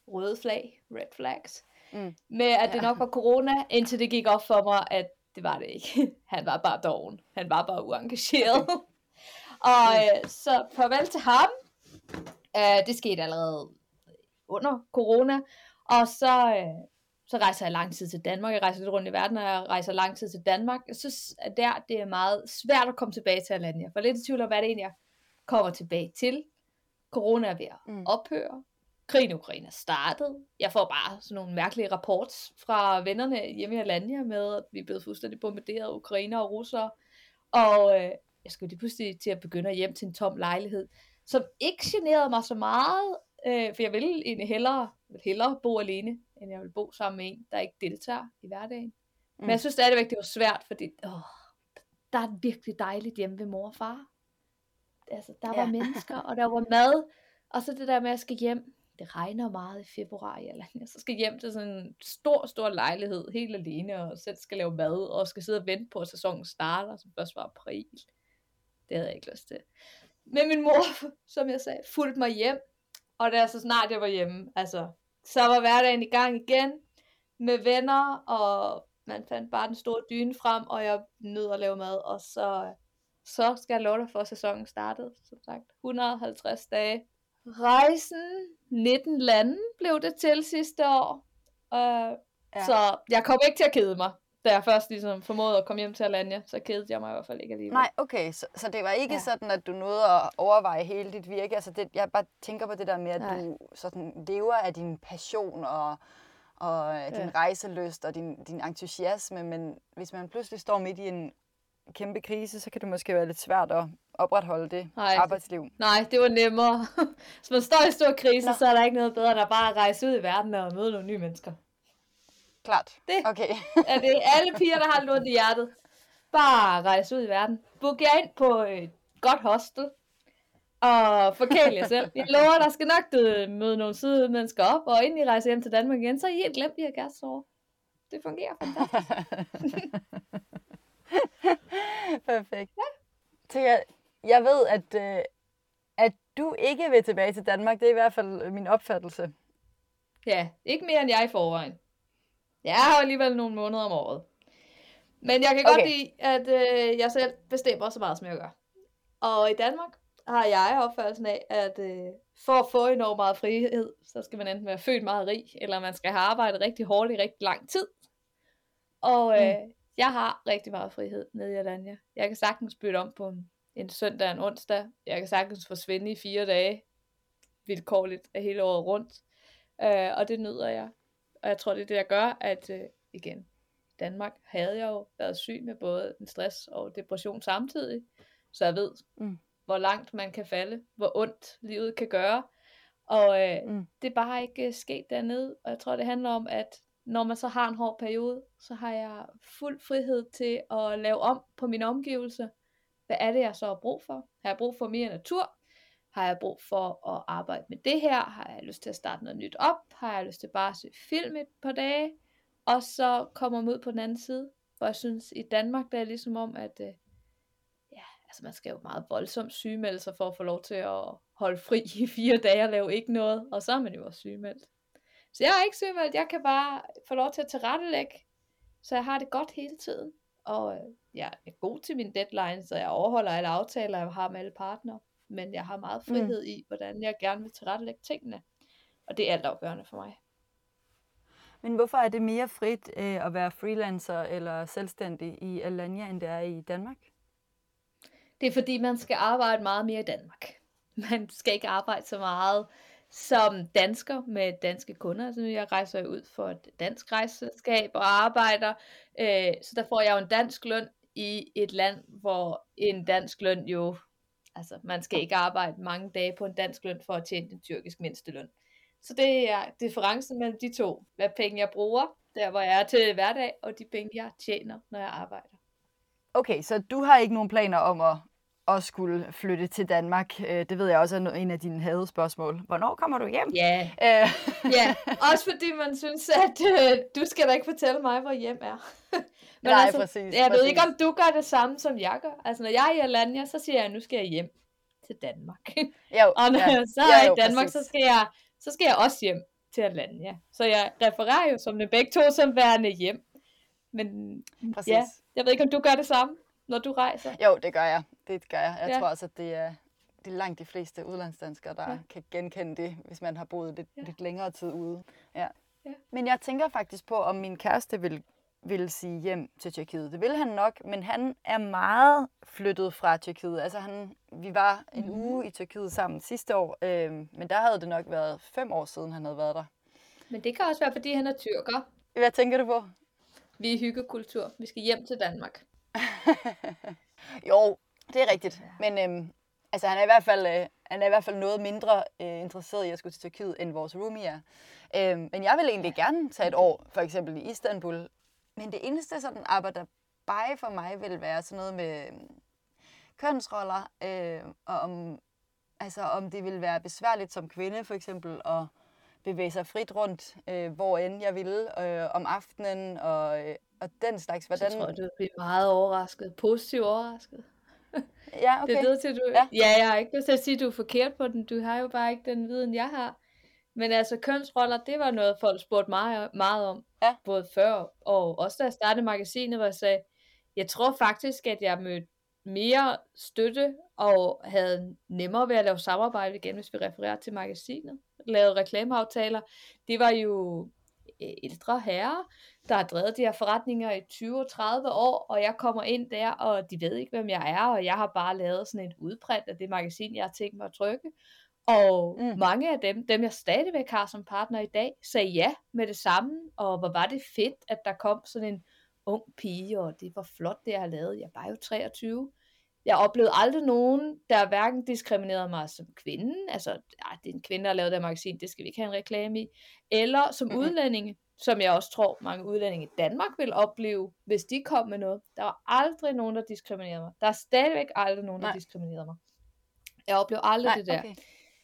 røde flag, red flags, Mm. med at det Ja. nok var corona, indtil det gik op for mig, at det var det ikke. Han var bare doven. Han var bare uengageret. og øh, så farvel til ham. Øh, det skete allerede under corona. Og så, øh, så rejser jeg lang tid til Danmark. Jeg rejser lidt rundt i verden, og jeg rejser lang tid til Danmark. Jeg synes, at der det er meget svært at komme tilbage til Alanya. For lidt i tvivl om, hvad det egentlig jeg kommer tilbage til. Corona er ved at Mm. ophøre. Krigen i Ukraine er startet. Jeg får bare sådan nogle mærkelige rapports fra vennerne hjemme i Alanya med, at vi er blevet fuldstændig bombarderet af ukrainer og russere. Og øh, jeg skulle lige pludselig til at begynde at hjem til en tom lejlighed, som ikke generede mig så meget, øh, for jeg ville egentlig hellere, vil hellere bo alene, end jeg vil bo sammen med en, der ikke deltager i hverdagen. Mm. Men Mm. jeg synes stadigvæk, det var svært, fordi åh, der er virkelig dejligt hjemme ved mor og far. Altså, der var Ja. mennesker, og der var mad, og så det der med, at jeg skal hjem. Det regner meget i februar i Alanya. Så skal hjem til sådan en stor, stor lejlighed, helt alene, og selv skal lave mad, og skal sidde og vente på, at sæsonen starter, som først var april. Det havde jeg ikke lyst til. Men min mor, som jeg sagde, fulgte mig hjem, og da så snart jeg var hjemme, altså, så var hverdagen i gang igen, med venner, og man fandt bare den store dyne frem, og jeg nød at lave mad, og så, så skal jeg love dig for, at sæsonen startede, som sagt, 150 dage. Rejsen, 19 lande blev det til sidste år, uh, ja. så jeg kom ikke til at kede mig. Da jeg først ligesom formåede at komme hjem til Alanya, så kedede jeg mig i hvert fald ikke alligevel. Nej, okay, så, så det var ikke Ja. sådan, at du nåede at overveje hele dit virke. Altså det, jeg bare tænker på det der med, at Nej. du sådan lever af din passion og, og din Ja. rejselyst og din, din entusiasme, men hvis man pludselig står midt i en kæmpe krise, så kan det måske være lidt svært at opretholde det Nej. arbejdsliv. Nej, det var nemmere. Hvis man står i stor krise, Nå. så er der ikke noget bedre, end at bare rejse ud i verden og møde nogle nye mennesker. Klart. Det. Okay. Er det alle piger, der har lidt i hjertet? Bare rejse ud i verden. Book jer ind på et godt hostel. Og forkæl jer selv. Jeg lover, der skal nok du, møde nogle søde mennesker op, og inden I rejser hjem til Danmark igen, så er I helt glemt de her kæresteår. Det fungerer fantastisk. Perfekt. Ja. Så jeg, jeg ved, at, øh, at du ikke vil tilbage til Danmark. Det er i hvert fald min opfattelse. Ja, ikke mere end jeg i forvejen. Jeg har alligevel nogle måneder om året. Men jeg kan okay. godt lide, at øh, jeg selv bestemmer så meget, som jeg gør. Og i Danmark har jeg opfattelsen af, at øh, for at få enormt meget frihed, så skal man enten være født meget rig, eller man skal have arbejdet rigtig hårdt i rigtig lang tid. Og øh, mm. Jeg har rigtig meget frihed nede i Alanya. Jeg kan sagtens bytte om på en, en søndag og en onsdag. Jeg kan sagtens forsvinde i fire dage, vilkårligt af hele året rundt. Øh, og det nyder jeg. Og jeg tror, det er det, der gør, at øh, igen, Danmark havde jeg jo været syg med både en stress og depression samtidig. Så jeg ved, Mm. hvor langt man kan falde, hvor ondt livet kan gøre. Og øh, Mm. det er bare ikke øh, sket dernede. Og jeg tror, det handler om, at når man så har en hård periode, så har jeg fuld frihed til at lave om på mine omgivelser. Hvad er det, jeg så har brug for? Har jeg brug for mere natur? Har jeg brug for at arbejde med det her? Har jeg lyst til at starte noget nyt op? Har jeg lyst til bare at se film et par dage? Og så kommer man ud på den anden side. For jeg synes, i Danmark, der er ligesom om, at øh, ja, altså man skal jo meget voldsomt sygemelde sig for at få lov til at holde fri i fire dage og lave ikke noget. Og så er man jo også sygemeldt. Så jeg er ikke sygemeldt. Jeg kan bare få lov til at tilrettelægge, så jeg har det godt hele tiden. Og øh, jeg er god til min deadline, så jeg overholder alle aftaler, jeg har med alle partnere. Men jeg har meget frihed mm. i, hvordan jeg gerne vil tilrettelægge tingene. Og det er altafgørende for mig. Men hvorfor er det mere frit øh, at være freelancer eller selvstændig i Alanya, end det er i Danmark? Det er fordi, man skal arbejde meget mere i Danmark. Man skal ikke arbejde så meget som dansker med danske kunder. Altså jeg rejser ud for et dansk rejseselskab og arbejder, øh, så der får jeg jo en dansk løn i et land, hvor en dansk løn jo, altså man skal ikke arbejde mange dage på en dansk løn for at tjene den tyrkisk mindsteløn. Så det er differencen mellem de to. Hvad penge jeg bruger, der hvor jeg er til hverdag, og de penge jeg tjener, når jeg arbejder. Okay, så du har ikke nogen planer om at, at skulle flytte til Danmark. Øh, det ved jeg også er en af dine hadespørgsmål. Hvornår kommer du hjem? Ja, yeah. ja. også fordi man synes, at øh, du skal da ikke fortælle mig, hvor hjem er. Men Nej, altså, præcis. Jeg præcis. ved ikke, om du gør det samme, som jeg gør. Altså, når jeg er i Alanya, så siger jeg, at nu skal jeg hjem til Danmark. Jo, og når ja. jeg så er Ja, i jo, Danmark, præcis. så skal, jeg, så skal jeg også hjem til Alanya. Så jeg refererer jo som det begge to som værende hjem. Men Præcis. ja, jeg ved ikke, om du gør det samme, når du rejser. Jo, det gør jeg. Det gør jeg. Jeg Ja. tror også, at det er, det er langt de fleste udlandsdanskere, der Ja. kan genkende det, hvis man har boet lidt, Ja. lidt længere tid ude. Ja. Ja. Men jeg tænker faktisk på, om min kæreste vil, vil sige hjem til Tyrkiet. Det vil han nok, men han er meget flyttet fra Tyrkiet. Altså han, vi var en Mhm. uge i Tyrkiet sammen sidste år, øh, men der havde det nok været fem år siden, han havde været der. Men det kan også være, fordi han er tyrker. Hvad tænker du på? Vi er hyggekultur. Vi skal hjem til Danmark. Jo, det er rigtigt. Men øhm, altså, han, er i hvert fald, øh, han er i hvert fald noget mindre øh, interesseret i at skulle til Tyrkiet, end vores roomie er. Øhm, men jeg vil egentlig gerne tage et år, for eksempel i Istanbul. Men det eneste sådan arbejder bare for mig vil være sådan noget med øhm, kønsroller, øh, og om, altså, om det vil være besværligt som kvinde, for eksempel, at bevæge sig frit rundt, øh, hvor end jeg ville, øh, om aftenen, og, øh, og den slags. Så tror jeg, du vil blive meget overrasket. Positivt overrasket. Ja, okay. Det lyder til, at du... Ja. Ja. jeg har ikke lyst til at sige, at du er forkert på den. Du har jo bare ikke den viden, jeg har. Men altså, kønsroller, det var noget, folk spurgte mig meget om. Ja. Både før og også da jeg startede magasinet, hvor jeg sagde, jeg tror faktisk, at jeg mødte mere støtte og havde nemmere ved at lave samarbejde igen, hvis vi refererer til magasinet. Lavede reklameaftaler. Det var jo ældre herrer, der har drevet de her forretninger i 20 og 30 år, og jeg kommer ind der, og de ved ikke, hvem jeg er, og jeg har bare lavet sådan et udprint af det magasin, jeg har tænkt mig at trykke. Og Mm. mm. mange af dem, dem jeg stadigvæk har som partner i dag, sagde ja med det samme, og hvor var det fedt, at der kom sådan en ung pige, og det var flot, det jeg har lavet. Jeg var jo 23. Jeg oplevede aldrig nogen, der hverken diskriminerede mig som kvinde, altså, ah, det er en kvinde, der har lavet det magasin, det skal vi ikke have en reklame i, eller som Mhm. mm-hmm. udlændinge, som jeg også tror, mange udlændinge i Danmark vil opleve, hvis de kom med noget. Der var aldrig nogen, der diskriminerede mig. Der er stadigvæk aldrig nogen, der Nej. diskriminerede mig. Jeg oplevede aldrig Nej, det der. okay.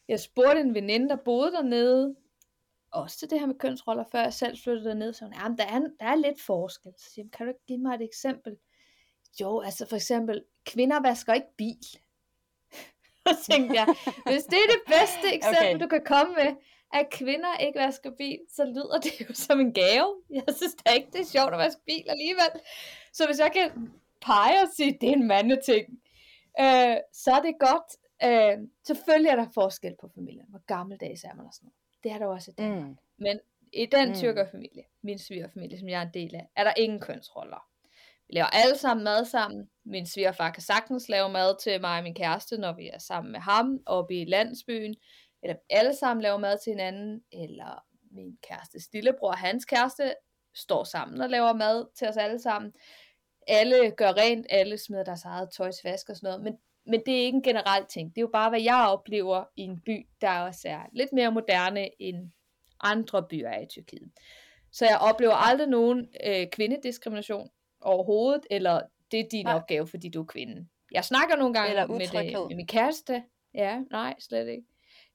Jeg spurgte en veninde, der boede dernede, også til det her med kønsroller, før jeg selv flyttede derned, så hun, jamen, der er, der er lidt forskel. Så siger kan du ikke give mig et eksempel? Jo, altså for eksempel, kvinder vasker ikke bil. så tænkte jeg, hvis det er det bedste eksempel, okay. du kan komme med, at kvinder ikke vasker bil, så lyder det jo som en gave. Jeg synes da ikke, det er sjovt at vaske bil alligevel. Så hvis jeg kan pege og sige, det er en mandeting, øh, så er det godt. Øh, selvfølgelig er der forskel på familien. Hvor gammeldags er man og sådan noget. Det er der også i Danmark. Mm. Men i den Mm. tyrkerfamilie, min svigerfamilie, som jeg er en del af, er der ingen kønsroller. Vi laver alle sammen mad sammen. Min svigerfar kan sagtens lave mad til mig og min kæreste, når vi er sammen med ham oppe i landsbyen. Eller alle sammen laver mad til hinanden. Eller min kæreste stillebror og hans kæreste står sammen og laver mad til os alle sammen. Alle gør rent, alle smider deres eget tøj til vask og sådan noget. Men, men det er ikke en generel ting. Det er jo bare, hvad jeg oplever i en by, der også er lidt mere moderne end andre byer er i Tyrkiet. Så jeg oplever aldrig nogen øh, kvindediskrimination overhovedet, eller det er din Nej. opgave, fordi du er kvinde. Jeg snakker nogle gange Eller med, utryghed. det, med min kæreste. Ja, nej, slet ikke.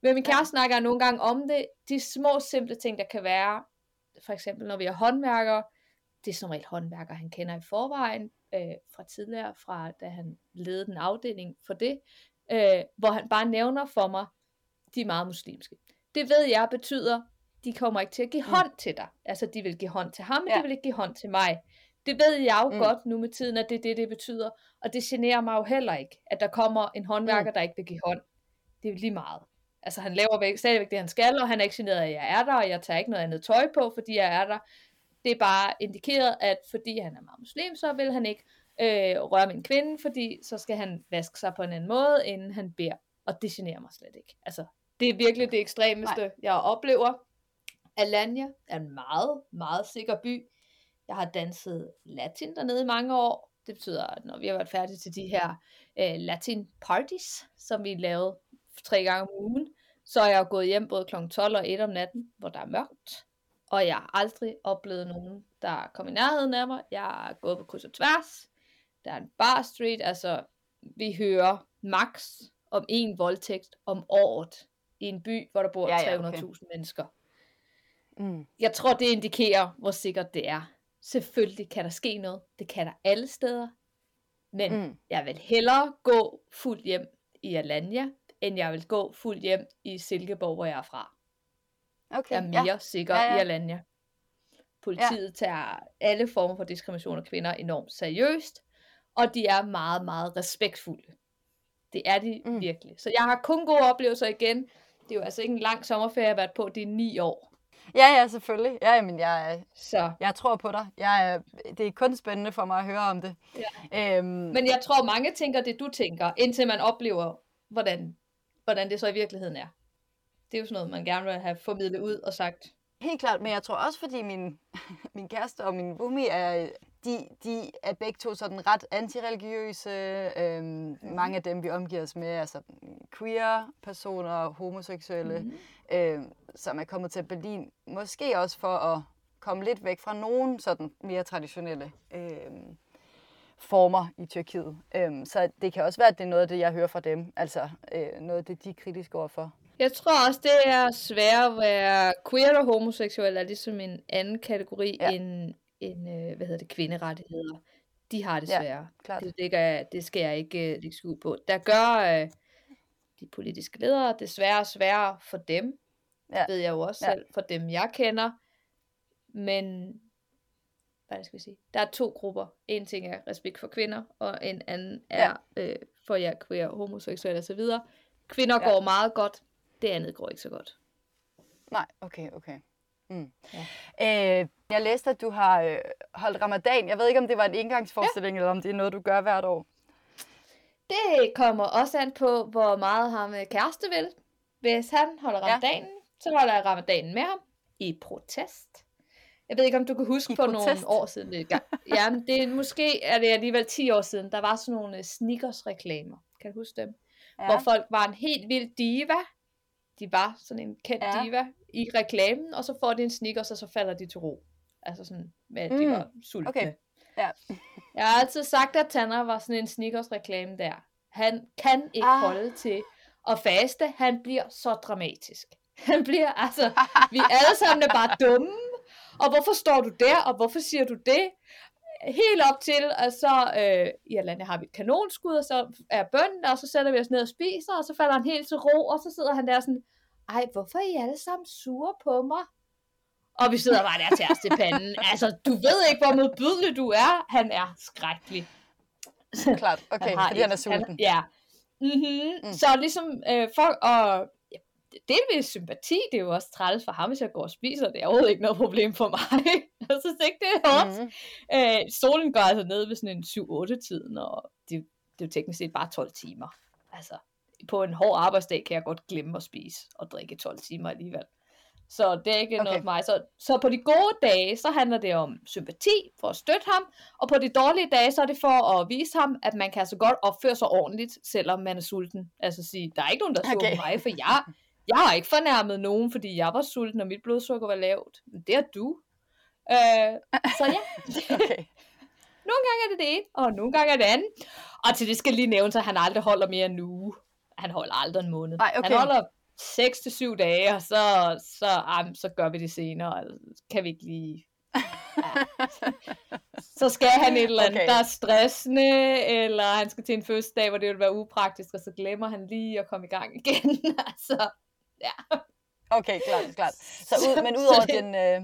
Men min Ja. kæreste snakker nogle gange om det. De små, simple ting, der kan være, for eksempel når vi er håndværkere, det er som regel håndværkere, han kender i forvejen, øh, fra tidligere, fra da han ledede en afdeling for det, øh, hvor han bare nævner for mig, de er meget muslimske. Det ved jeg betyder, de kommer ikke til at give Mm. hånd til dig. Altså, de vil give hånd til ham, men Ja. de vil ikke give hånd til mig. Det ved jeg jo Mm. godt nu med tiden, at det er det, det betyder. Og det generer mig jo heller ikke, at der kommer en håndværker, Mm. der ikke vil give hånd. Det er jo lige meget. Altså, han laver væk, stadigvæk det, han skal, og han er ikke generet, at jeg er der, og jeg tager ikke noget andet tøj på, fordi jeg er der. Det er bare indikeret, at fordi han er meget muslim, så vil han ikke øh, røre min kvinde, fordi så skal han vaske sig på en anden måde, inden han beder. Og det generer mig slet ikke. Altså, det det er virkelig det ekstremeste, Nej. jeg oplever. Alanya er en meget, meget sikker by. Jeg har danset latin dernede i mange år. Det betyder, at når vi har været færdige til de her øh, latin parties, som vi lavede tre gange om ugen, så er jeg gået hjem både kl. 12 og 1 om natten, hvor der er mørkt. Og jeg har aldrig oplevet nogen, der kom i nærheden af mig. Jeg har gået på kryds og tværs. Der er en bar street, altså vi hører max om en voldtægt om året i en by, hvor der bor ja, ja, 300.000 okay. mennesker. Mm. Jeg tror, det indikerer, hvor sikkert det er. Selvfølgelig kan der ske noget. Det kan der alle steder. Men mm. jeg vil hellere gå fuldt hjem i Alanya, end jeg vil gå fuldt hjem i Silkeborg, hvor jeg er fra. Okay, jeg er mere ja. sikker ja, ja. i Alanya. Politiet ja. tager alle former for diskrimination af kvinder enormt seriøst, og de er meget, meget respektfulde. Det er de mm. virkelig. Så jeg har kun gode oplevelser igen. Det er jo altså ikke en lang sommerferie, jeg har været på. Det er ni år. Ja, ja, selvfølgelig. Ja, men jeg, så. jeg tror på dig. Jeg, det er kun spændende for mig at høre om det. Ja. Øhm, men jeg tror, mange tænker det, du tænker, indtil man oplever, hvordan, hvordan det så i virkeligheden er. Det er jo sådan noget, man gerne vil have formidlet ud og sagt. Helt klart, men jeg tror også, fordi min, min kæreste og min bumi er de, de er begge to sådan ret antireligiøse. Øhm, mm. Mange af dem, vi omgiver os med, er sådan queer-personer, homoseksuelle, mm. øhm, som er kommet til Berlin. Måske også for at komme lidt væk fra nogle sådan mere traditionelle øhm, former i Tyrkiet. Øhm, så det kan også være, at det er noget af det, jeg hører fra dem. Altså øh, noget af det, de er kritiske overfor. Jeg tror også, det er svært at være queer og homoseksuel er ligesom en anden kategori ja. end end øh, hvad hedder det, kvinderettigheder. De har det svære. Ja, klart. Det, det, det skal jeg ikke øh, lægge skue på. Der gør øh, de politiske ledere det sværere og sværere for dem. Ja. ved jeg jo også ja. selv, for dem jeg kender. Men hvad skal vi sige? Der er to grupper. En ting er respekt for kvinder, og en anden er øh, for jer queer, homoseksuelle osv. Kvinder ja. går meget godt, det andet går ikke så godt. Nej, okay, okay. Mm. Ja. Øh, jeg læste, at du har øh, holdt ramadan. Jeg ved ikke, om det var en indgangsforestilling, ja. eller om det er noget, du gør hvert år. Det kommer også an på, hvor meget ham kæreste vil. Hvis han holder ramadanen, ja. så holder jeg ramadanen med ham i protest. Jeg ved ikke, om du kan huske I for protest. nogle år siden. Ja, det er, måske er det alligevel 10 år siden, der var sådan nogle sneakers-reklamer. Kan du huske dem? Ja. Hvor folk var en helt vild diva. De var sådan en kendt ja. diva i reklamen, og så får de en sneakers, og så falder de til ro. Altså sådan, med at de mm. var sultne. Okay. Ja. Jeg har altid sagt, at Tanner var sådan en sneakers reklame der. Han kan ikke ah. holde til at faste. Han bliver så dramatisk. Han bliver, altså, vi alle sammen er bare dumme. Og hvorfor står du der, og hvorfor siger du det? Helt op til, og så øh, i Atlanta har vi et kanonskud, og så er bønden, og så sætter vi os ned og spiser, og så falder han helt til ro, og så sidder han der sådan, ej, hvorfor er I alle sammen sure på mig? Og vi sidder bare der til os til panden. Altså, du ved ikke, hvor modbydelig du er. Han er skrækkelig. Klart, okay, han fordi han er sulten. Han, ja. Mm-hmm. Mm. Så ligesom øh, folk, og delvis sympati, det er jo også træls for ham, hvis jeg går og spiser, det er overhovedet ikke noget problem for mig. jeg synes ikke, det er hårdt. Mm. Øh, solen går altså ned ved sådan en 7-8 tiden, og det, det er jo teknisk set bare 12 timer. Altså, på en hård arbejdsdag kan jeg godt glemme at spise og drikke 12 timer alligevel. Så det er ikke okay. noget for mig. Så, så på de gode dage, så handler det om sympati for at støtte ham, og på de dårlige dage, så er det for at vise ham, at man kan så godt opføre sig ordentligt, selvom man er sulten. Altså sige, der er ikke nogen, der er okay. mig, for jeg, jeg har ikke fornærmet nogen, fordi jeg var sulten, og mit blodsukker var lavt. Men det er du. Øh, så ja. okay. Nogle gange er det det ene, og nogle gange er det andet. Og til det skal lige nævne, at han aldrig holder mere en uge. Han holder aldrig en måned. Nej, okay. Han holder 6 til 7 dage, og så, så, um, så gør vi det senere. Kan vi ikke lige... Ja. så skal han et eller andet, okay. der er stressende, eller han skal til en fødselsdag, hvor det vil være upraktisk, og så glemmer han lige at komme i gang igen. altså, ja. Okay, klart, klart. Så ud, men udover din, øh,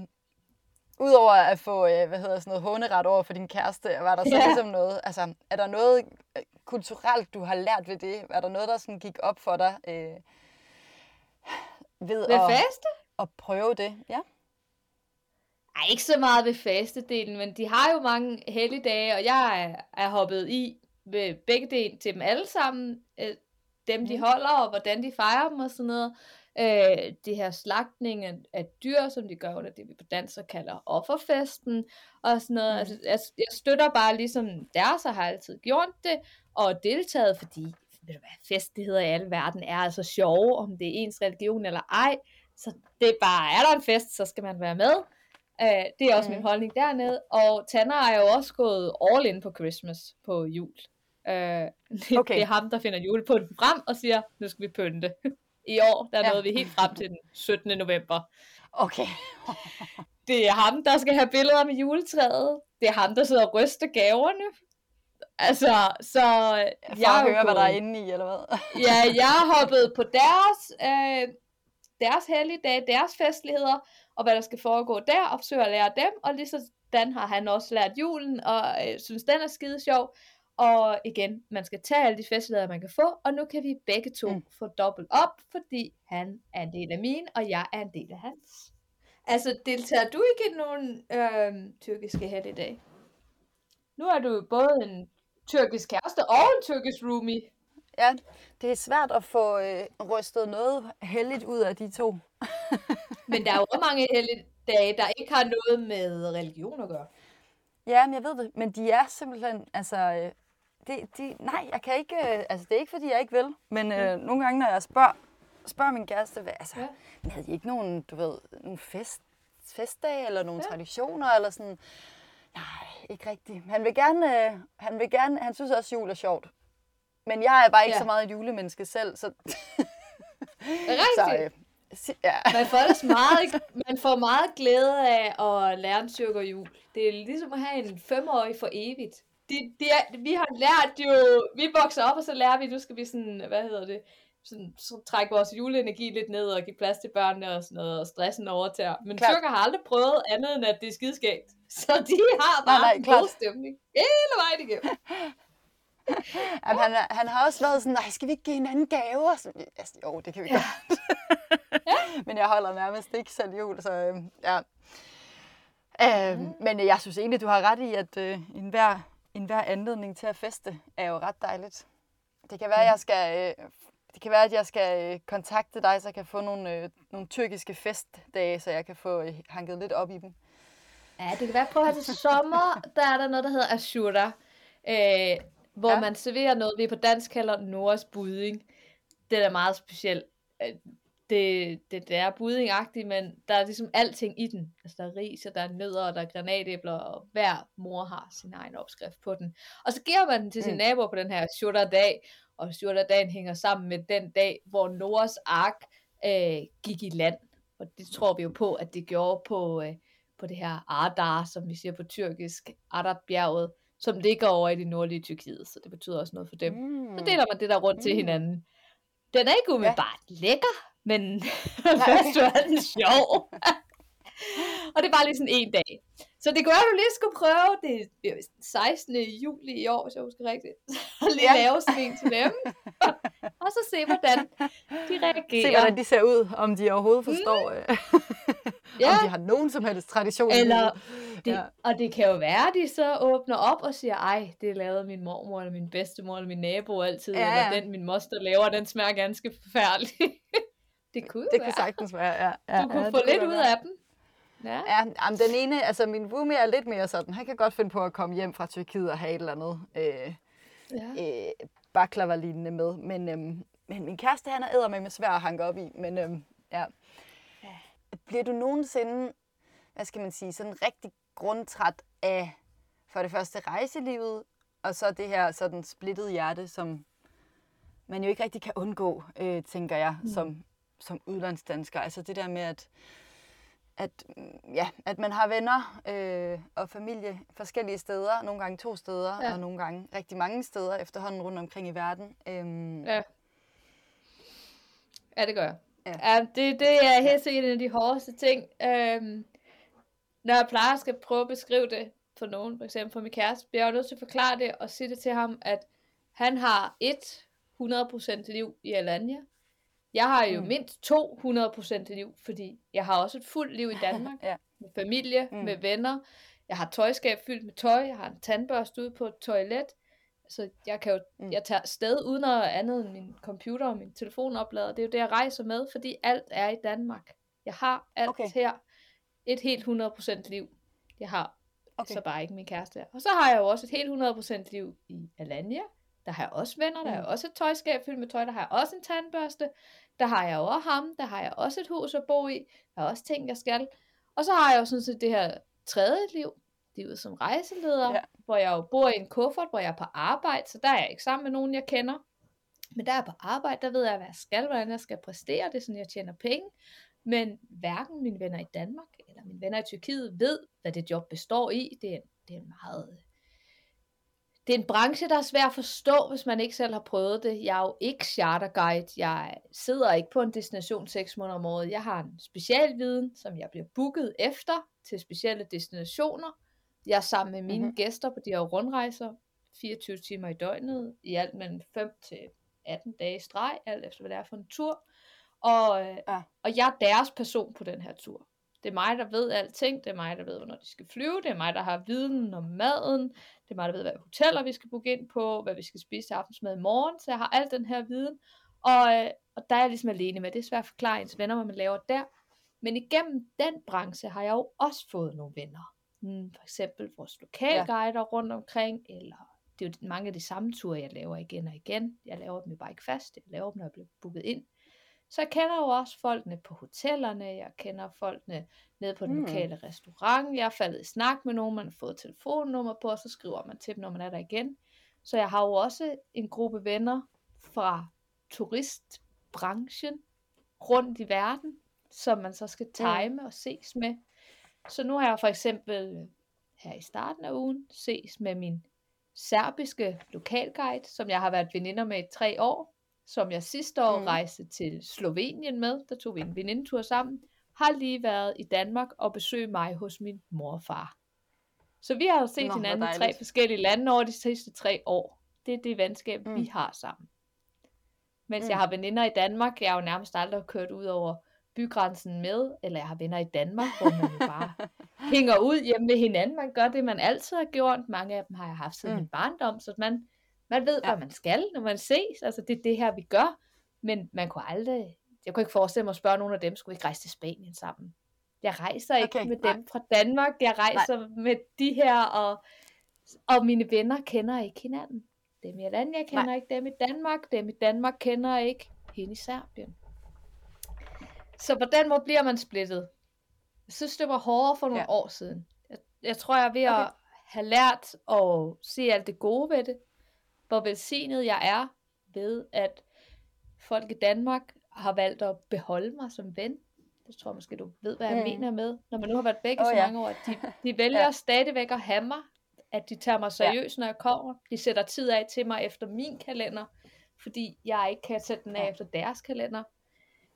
udover at få, øh, hvad hedder sådan noget, håneret over for din kæreste, var der så ja. ligesom noget, altså, er der noget øh, kulturelt, du har lært ved det? Er der noget, der sådan gik op for dig? Øh, ved, ved at, faste? at prøve det, ja. Ej, ikke så meget ved fastedelen, men de har jo mange helligdage, og jeg er, er hoppet i ved begge dele til dem alle sammen. Øh, dem, de holder, og hvordan de fejrer dem og sådan noget. Øh, det her slagtning af, af dyr, som de gør under det, vi på dansk kalder offerfesten, og sådan noget. Mm. Altså, jeg, jeg støtter bare ligesom deres, og har altid gjort det, og deltaget, fordi ved du hvad, festligheder i alle verden er altså sjove, om det er ens religion eller ej. Så det er bare, er der en fest, så skal man være med. Uh, det er også mm. min holdning dernede. Og Tanner er jo også gået all in på Christmas på jul. Uh, det, okay. det er ham, der finder julepynten frem og siger, nu skal vi pynte. I år, der ja. nåede vi helt frem til den 17. november. Okay. det er ham, der skal have billeder med juletræet. Det er ham, der sidder og ryster gaverne. Altså, så... For jeg at høre, hvad der er inde i, eller hvad? ja, jeg har hoppet på deres, øh, deres helligdage, deres festligheder, og hvad der skal foregå der, og forsøger at lære dem, og lige sådan har han også lært julen, og øh, synes, den er skide sjov. Og igen, man skal tage alle de festligheder, man kan få, og nu kan vi begge to mm. få dobbelt op, fordi han er en del af min, og jeg er en del af hans. Altså, deltager du ikke i nogen øh, tyrkiske i dag? Nu er du både en tyrkisk kæreste og en tyrkisk roomie. Ja, det er svært at få øh, rystet noget heldigt ud af de to. Men der er jo også mange dage, der ikke har noget med religion at gøre. Ja, men jeg ved det. Men de er simpelthen, altså... Øh, de, de, nej, jeg kan ikke... Øh, altså, det er ikke, fordi jeg ikke vil. Men øh, mm. nogle gange, når jeg spørger, spørger min kæreste, hvad, altså, ja. havde I ikke nogen, du ved, nogle fest, festdage eller nogle ja. traditioner eller sådan... Nej, ikke rigtigt. Han vil gerne, øh, han vil gerne, han synes også, jul er sjovt. Men jeg er bare ikke ja. så meget et julemenneske selv, så... Rigtigt. Så, øh, ja. man, får også meget, man får meget glæde af at lære en jul. Det er ligesom at have en femårig for evigt. De, de er, vi har lært jo, vi vokser op, og så lærer vi, nu skal vi sådan, hvad hedder det, sådan, så trække vores juleenergi lidt ned og give plads til børnene og sådan noget, og stressen overtager. Men Klart. tyrker har aldrig prøvet andet end, at det er skideskægt. Så de har bare nej, nej, en god stemning hele vejen igennem. Jamen, han, han har også været sådan, nej, skal vi ikke give hinanden gaver? Så, altså, jo, det kan vi ja. godt. ja. Men jeg holder nærmest ikke selv jul, så øh, ja. Øh, mm. Men jeg synes egentlig, du har ret i, at øh, enhver, enhver anledning til at feste er jo ret dejligt. Det kan være, at jeg skal øh, det kan være, at jeg skal øh, kontakte dig, så jeg kan få nogle, øh, nogle tyrkiske festdage, så jeg kan få øh, hanket lidt op i dem. Ja, det kan være, på at til sommer, der er der noget, der hedder Ashura, øh, hvor ja. man serverer noget, vi på dansk kalder Nords budding. Det er meget specielt. Det, det, det er buddingagtigt, men der er ligesom alting i den. Altså der er ris, og der er nødder, og der er granatæbler, og hver mor har sin egen opskrift på den. Og så giver man den til sin mm. nabo på den her Ashura-dag, og Shurda-dagen hænger sammen med den dag, hvor Noras ark øh, gik i land. Og det tror vi jo på, at det gjorde på, øh, på det her Ardar, som vi siger på tyrkisk, Ardar-bjerget, som ligger over i det nordlige Tyrkiet, så det betyder også noget for dem. Mm. Så deler man det der rundt mm. til hinanden. Den er ikke umiddelbart ja. lækker, men først er den sjov. og det bare lige sådan en dag. Så det at du lige skulle prøve, det er 16. juli i år, hvis jeg husker rigtigt, og lige ja. lave sådan en til dem, og så se, hvordan de reagerer. Se, hvordan de ser ud, om de overhovedet forstår, mm. ja. om de har nogen som helst tradition. Eller, det, ja. Og det kan jo være, at de så åbner op og siger, ej, det lavede min mormor, eller min bedstemor, eller min nabo altid, ja. eller den min moster laver, den smager ganske forfærdelig. Det kunne Det være. kan sagtens være, ja. ja du kunne ja, få lidt ud af dem. Ja. ja jamen, den ene, altså min roomie er lidt mere sådan, han kan godt finde på at komme hjem fra Tyrkiet og have et eller andet øh, ja. øh, baklava-lignende med. Men, øhm, men min kæreste, han er med svær at hanke op i. Men øhm, ja. ja. Bliver du nogensinde, hvad skal man sige, sådan rigtig grundtræt af for det første rejselivet, og så det her sådan splittede hjerte, som man jo ikke rigtig kan undgå, øh, tænker jeg, mm. som, som udlandsdansker. Altså det der med, at at, mm, ja, at man har venner øh, og familie forskellige steder, nogle gange to steder, ja. og nogle gange rigtig mange steder efterhånden rundt omkring i verden. Øhm, ja. ja, det gør jeg. Ja. Ja, det, det er helt sikkert en af de hårdeste ting. Øhm, når jeg plejer at skal prøve at beskrive det for nogen, for eksempel for min kæreste, bliver jeg nødt til at forklare det og sige det til ham, at han har et 100% liv i Alanya, jeg har jo mm. mindst to 100% liv, fordi jeg har også et fuldt liv i Danmark. ja. Med familie, mm. med venner. Jeg har tøjskab fyldt med tøj. Jeg har en tandbørste ude på et toilet. Så jeg kan jo, mm. jeg tager sted uden at andet end min computer og min telefonoplader. Det er jo det, jeg rejser med, fordi alt er i Danmark. Jeg har alt okay. her. Et helt 100% liv. Jeg har okay. så bare ikke min kæreste her. Og så har jeg jo også et helt 100% liv i Alanya. Der har jeg også venner, der har jeg også et tøjskab fyldt med tøj, der har jeg også en tandbørste, der har jeg også ham, der har jeg også et hus at bo i, der er også ting, jeg skal. Og så har jeg jo sådan set det her tredje liv, livet som rejseleder, ja. hvor jeg jo bor i en kuffert, hvor jeg er på arbejde, så der er jeg ikke sammen med nogen, jeg kender. Men der er på arbejde, der ved jeg, hvad jeg skal, hvordan jeg skal præstere, det er sådan, jeg tjener penge. Men hverken mine venner i Danmark eller mine venner i Tyrkiet ved, hvad det job består i. Det er, det er en meget det er en branche, der er svær at forstå, hvis man ikke selv har prøvet det. Jeg er jo ikke charterguide. Jeg sidder ikke på en destination seks måneder om året. Jeg har en specialviden, som jeg bliver booket efter til specielle destinationer. Jeg er sammen med mine mm-hmm. gæster på de her rundrejser 24 timer i døgnet, i alt mellem 5 til 18 dage streg, alt efter hvad det er for en tur. Og, ja. og jeg er deres person på den her tur. Det er mig, der ved alting. Det er mig, der ved, hvornår de skal flyve. Det er mig, der har viden om maden. Det er mig, der ved, hvad hoteller vi skal booke ind på. Hvad vi skal spise til aftensmad i morgen. Så jeg har al den her viden. Og, øh, og der er jeg ligesom alene med. Det er svært at forklare ens venner, hvad man laver der. Men igennem den branche har jeg jo også fået nogle venner. Hmm, for eksempel vores lokalguider ja. rundt omkring, eller det er jo mange af de samme ture, jeg laver igen og igen. Jeg laver dem jo bare ikke fast. Jeg laver dem, når jeg bliver booket ind. Så jeg kender jo også folkene på hotellerne, jeg kender folkene nede på den mm. lokale restaurant, jeg er faldet i snak med nogen, man har fået telefonnummer på, og så skriver man til dem, når man er der igen. Så jeg har jo også en gruppe venner fra turistbranchen rundt i verden, som man så skal time mm. og ses med. Så nu har jeg for eksempel her i starten af ugen ses med min serbiske lokalguide, som jeg har været veninder med i tre år, som jeg sidste år mm. rejste til Slovenien med, der tog vi en venindetur sammen, har lige været i Danmark og besøgt mig hos min mor og far. Så vi har jo set Nå, hinanden i tre forskellige lande over de sidste tre år. Det er det venskab, mm. vi har sammen. Mens mm. jeg har veninder i Danmark, jeg har jo nærmest aldrig kørt ud over bygrænsen med, eller jeg har venner i Danmark, hvor man jo bare hænger ud hjemme med hinanden. Man gør det, man altid har gjort. Mange af dem har jeg haft siden mm. min barndom, så man man ved, ja. hvad man skal, når man ses. Altså, det er det her, vi gør. Men man kunne aldrig... Jeg kunne ikke forestille mig at spørge nogen af dem, skulle ikke rejse til Spanien sammen. Jeg rejser ikke okay, med nej. dem fra Danmark. Jeg rejser nej. med de her, og, og mine venner kender ikke hinanden. Dem i jeg kender nej. ikke dem i Danmark. Dem i Danmark kender ikke hende i Serbien. Så på den måde bliver man splittet. Jeg synes, det var hårdere for nogle ja. år siden. Jeg, jeg tror, jeg er ved okay. at have lært at se alt det gode ved det hvor velsignet jeg er ved, at folk i Danmark har valgt at beholde mig som ven. Det tror jeg måske, du ved, hvad jeg mm. mener med. Når man nu har været væk i oh, så ja. mange år, de, de vælger ja. stadigvæk at have mig, at de tager mig seriøst, ja. når jeg kommer. De sætter tid af til mig efter min kalender, fordi jeg ikke kan sætte den af ja. efter deres kalender.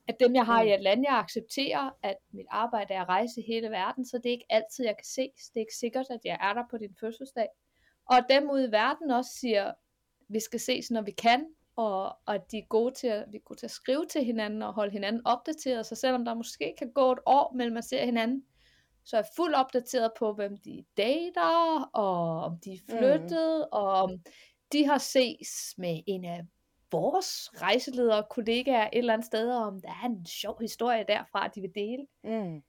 At dem, jeg har mm. i et land, jeg accepterer, at mit arbejde er at rejse hele verden, så det er ikke altid, jeg kan ses. Det er ikke sikkert, at jeg er der på din fødselsdag. Og dem ude i verden også siger, vi skal ses, når vi kan, og, og at de er gode til at, vi er gode til at skrive til hinanden og holde hinanden opdateret, så selvom der måske kan gå et år mellem man ser hinanden, så er jeg fuldt opdateret på, hvem de dater, og om de er flyttet, mm. og om de har ses med en af vores rejseledere og kollegaer et eller andet sted, og om der er en sjov historie derfra, de vil dele. Mm.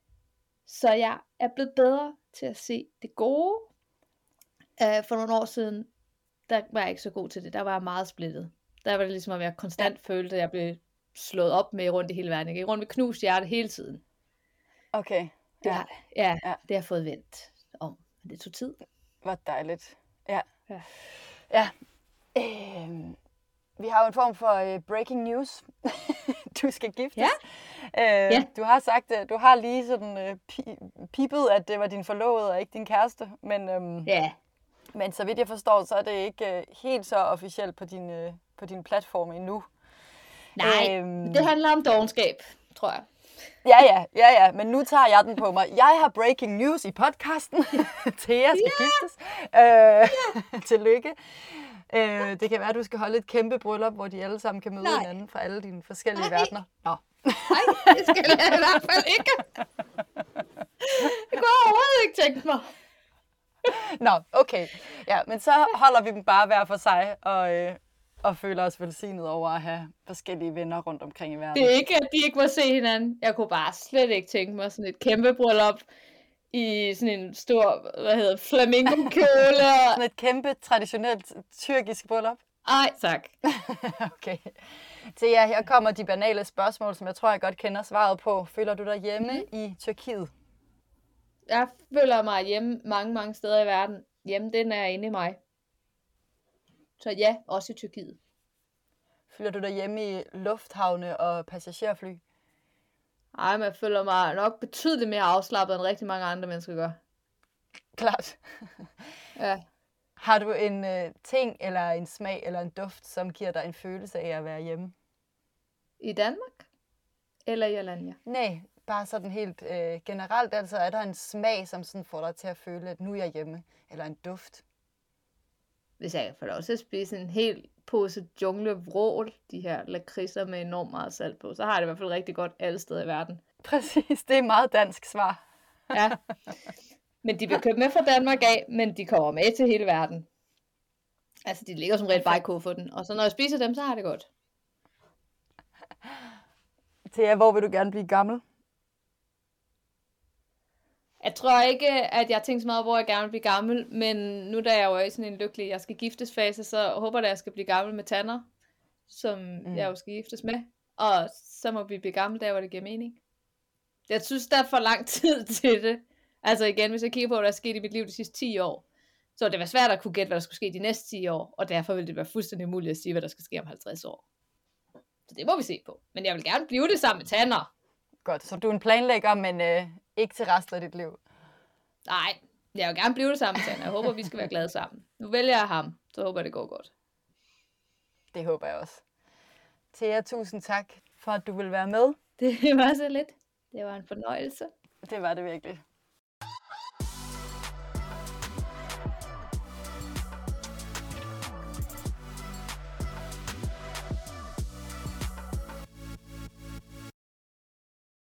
Så jeg er blevet bedre til at se det gode. Uh, for nogle år siden, der var jeg ikke så god til det. Der var jeg meget splittet. Der var det ligesom, at jeg konstant ja. følte, at jeg blev slået op med rundt i hele verden. Jeg gik rundt med knust hjerte hele tiden. Okay. Det ja. Har, ja, ja, det har jeg fået vendt om. Det tog tid. Hvor dejligt. Ja. Ja. ja. Øh, vi har jo en form for uh, breaking news. du skal giftes. Ja. Øh, ja. Du har sagt, uh, du har lige sådan pi- pipet, at det var din forlovede og ikke din kæreste. Men um, ja. Men så vidt jeg forstår, så er det ikke øh, helt så officielt på din, øh, på din platform endnu. Nej, øhm, det handler om dogenskab, tror jeg. Ja, ja, ja, ja, men nu tager jeg den på mig. Jeg har breaking news i podcasten. Thea skal yeah. giftes. Øh, yeah. tillykke. Øh, det kan være, at du skal holde et kæmpe bryllup, hvor de alle sammen kan møde Nej. hinanden fra alle dine forskellige Nej. verdener. Nå. Nej, det skal jeg i hvert fald ikke. Det kunne jeg overhovedet ikke tænke mig. Nå, okay. Ja, men så holder vi dem bare hver for sig, og, øh, og føler os velsignet over at have forskellige venner rundt omkring i verden. Det er ikke, at de ikke må se hinanden. Jeg kunne bare slet ikke tænke mig sådan et kæmpe bryllup i sådan en stor, hvad hedder, flamingo-kjole. sådan et kæmpe traditionelt tyrkisk bryllup. Ej, tak. okay. Til jer, her kommer de banale spørgsmål, som jeg tror, jeg godt kender svaret på. Føler du dig hjemme mm. i Tyrkiet? Jeg føler mig hjemme mange, mange steder i verden. Hjemme, den er inde i mig. Så ja, også i Tyrkiet. Føler du dig hjemme i lufthavne og passagerfly? Ej, men jeg føler mig nok betydeligt mere afslappet, end rigtig mange andre mennesker gør. Klart. ja. Har du en øh, ting, eller en smag, eller en duft, som giver dig en følelse af at være hjemme? I Danmark? Eller i Alanya? Nej, bare sådan helt øh, generelt. Altså, er der en smag, som sådan får dig til at føle, at nu er jeg hjemme? Eller en duft? Hvis jeg får lov til at spise en hel pose junglevrål, de her lakridser med enormt meget salt på, så har jeg det i hvert fald rigtig godt alle steder i verden. Præcis, det er meget dansk svar. ja. Men de bliver købt med fra Danmark af, men de kommer med til hele verden. Altså, de ligger som regel bare i kufferten. Og så når jeg spiser dem, så har jeg det godt. Til hvor vil du gerne blive gammel? Jeg tror ikke, at jeg tænkt så meget, hvor jeg gerne vil blive gammel, men nu da jeg jo er i sådan en lykkelig, jeg skal giftes fase, så håber jeg, at jeg skal blive gammel med tanner, som mm. jeg jo skal giftes med. Og så må vi blive gammel der, hvor det giver mening. Jeg synes, der er for lang tid til det. Altså igen, hvis jeg kigger på, hvad der er sket i mit liv de sidste 10 år, så det var svært at kunne gætte, hvad der skulle ske de næste 10 år, og derfor vil det være fuldstændig umuligt at sige, hvad der skal ske om 50 år. Så det må vi se på. Men jeg vil gerne blive det sammen med Tanner. Godt, så du er en planlægger, men øh, ikke til resten af dit liv? Nej, jeg vil gerne blive det sammen med Tanner. Jeg håber, vi skal være glade sammen. Nu vælger jeg ham, så håber jeg, det går godt. Det håber jeg også. Thea, tusind tak for, at du vil være med. Det var så lidt. Det var en fornøjelse. Det var det virkelig.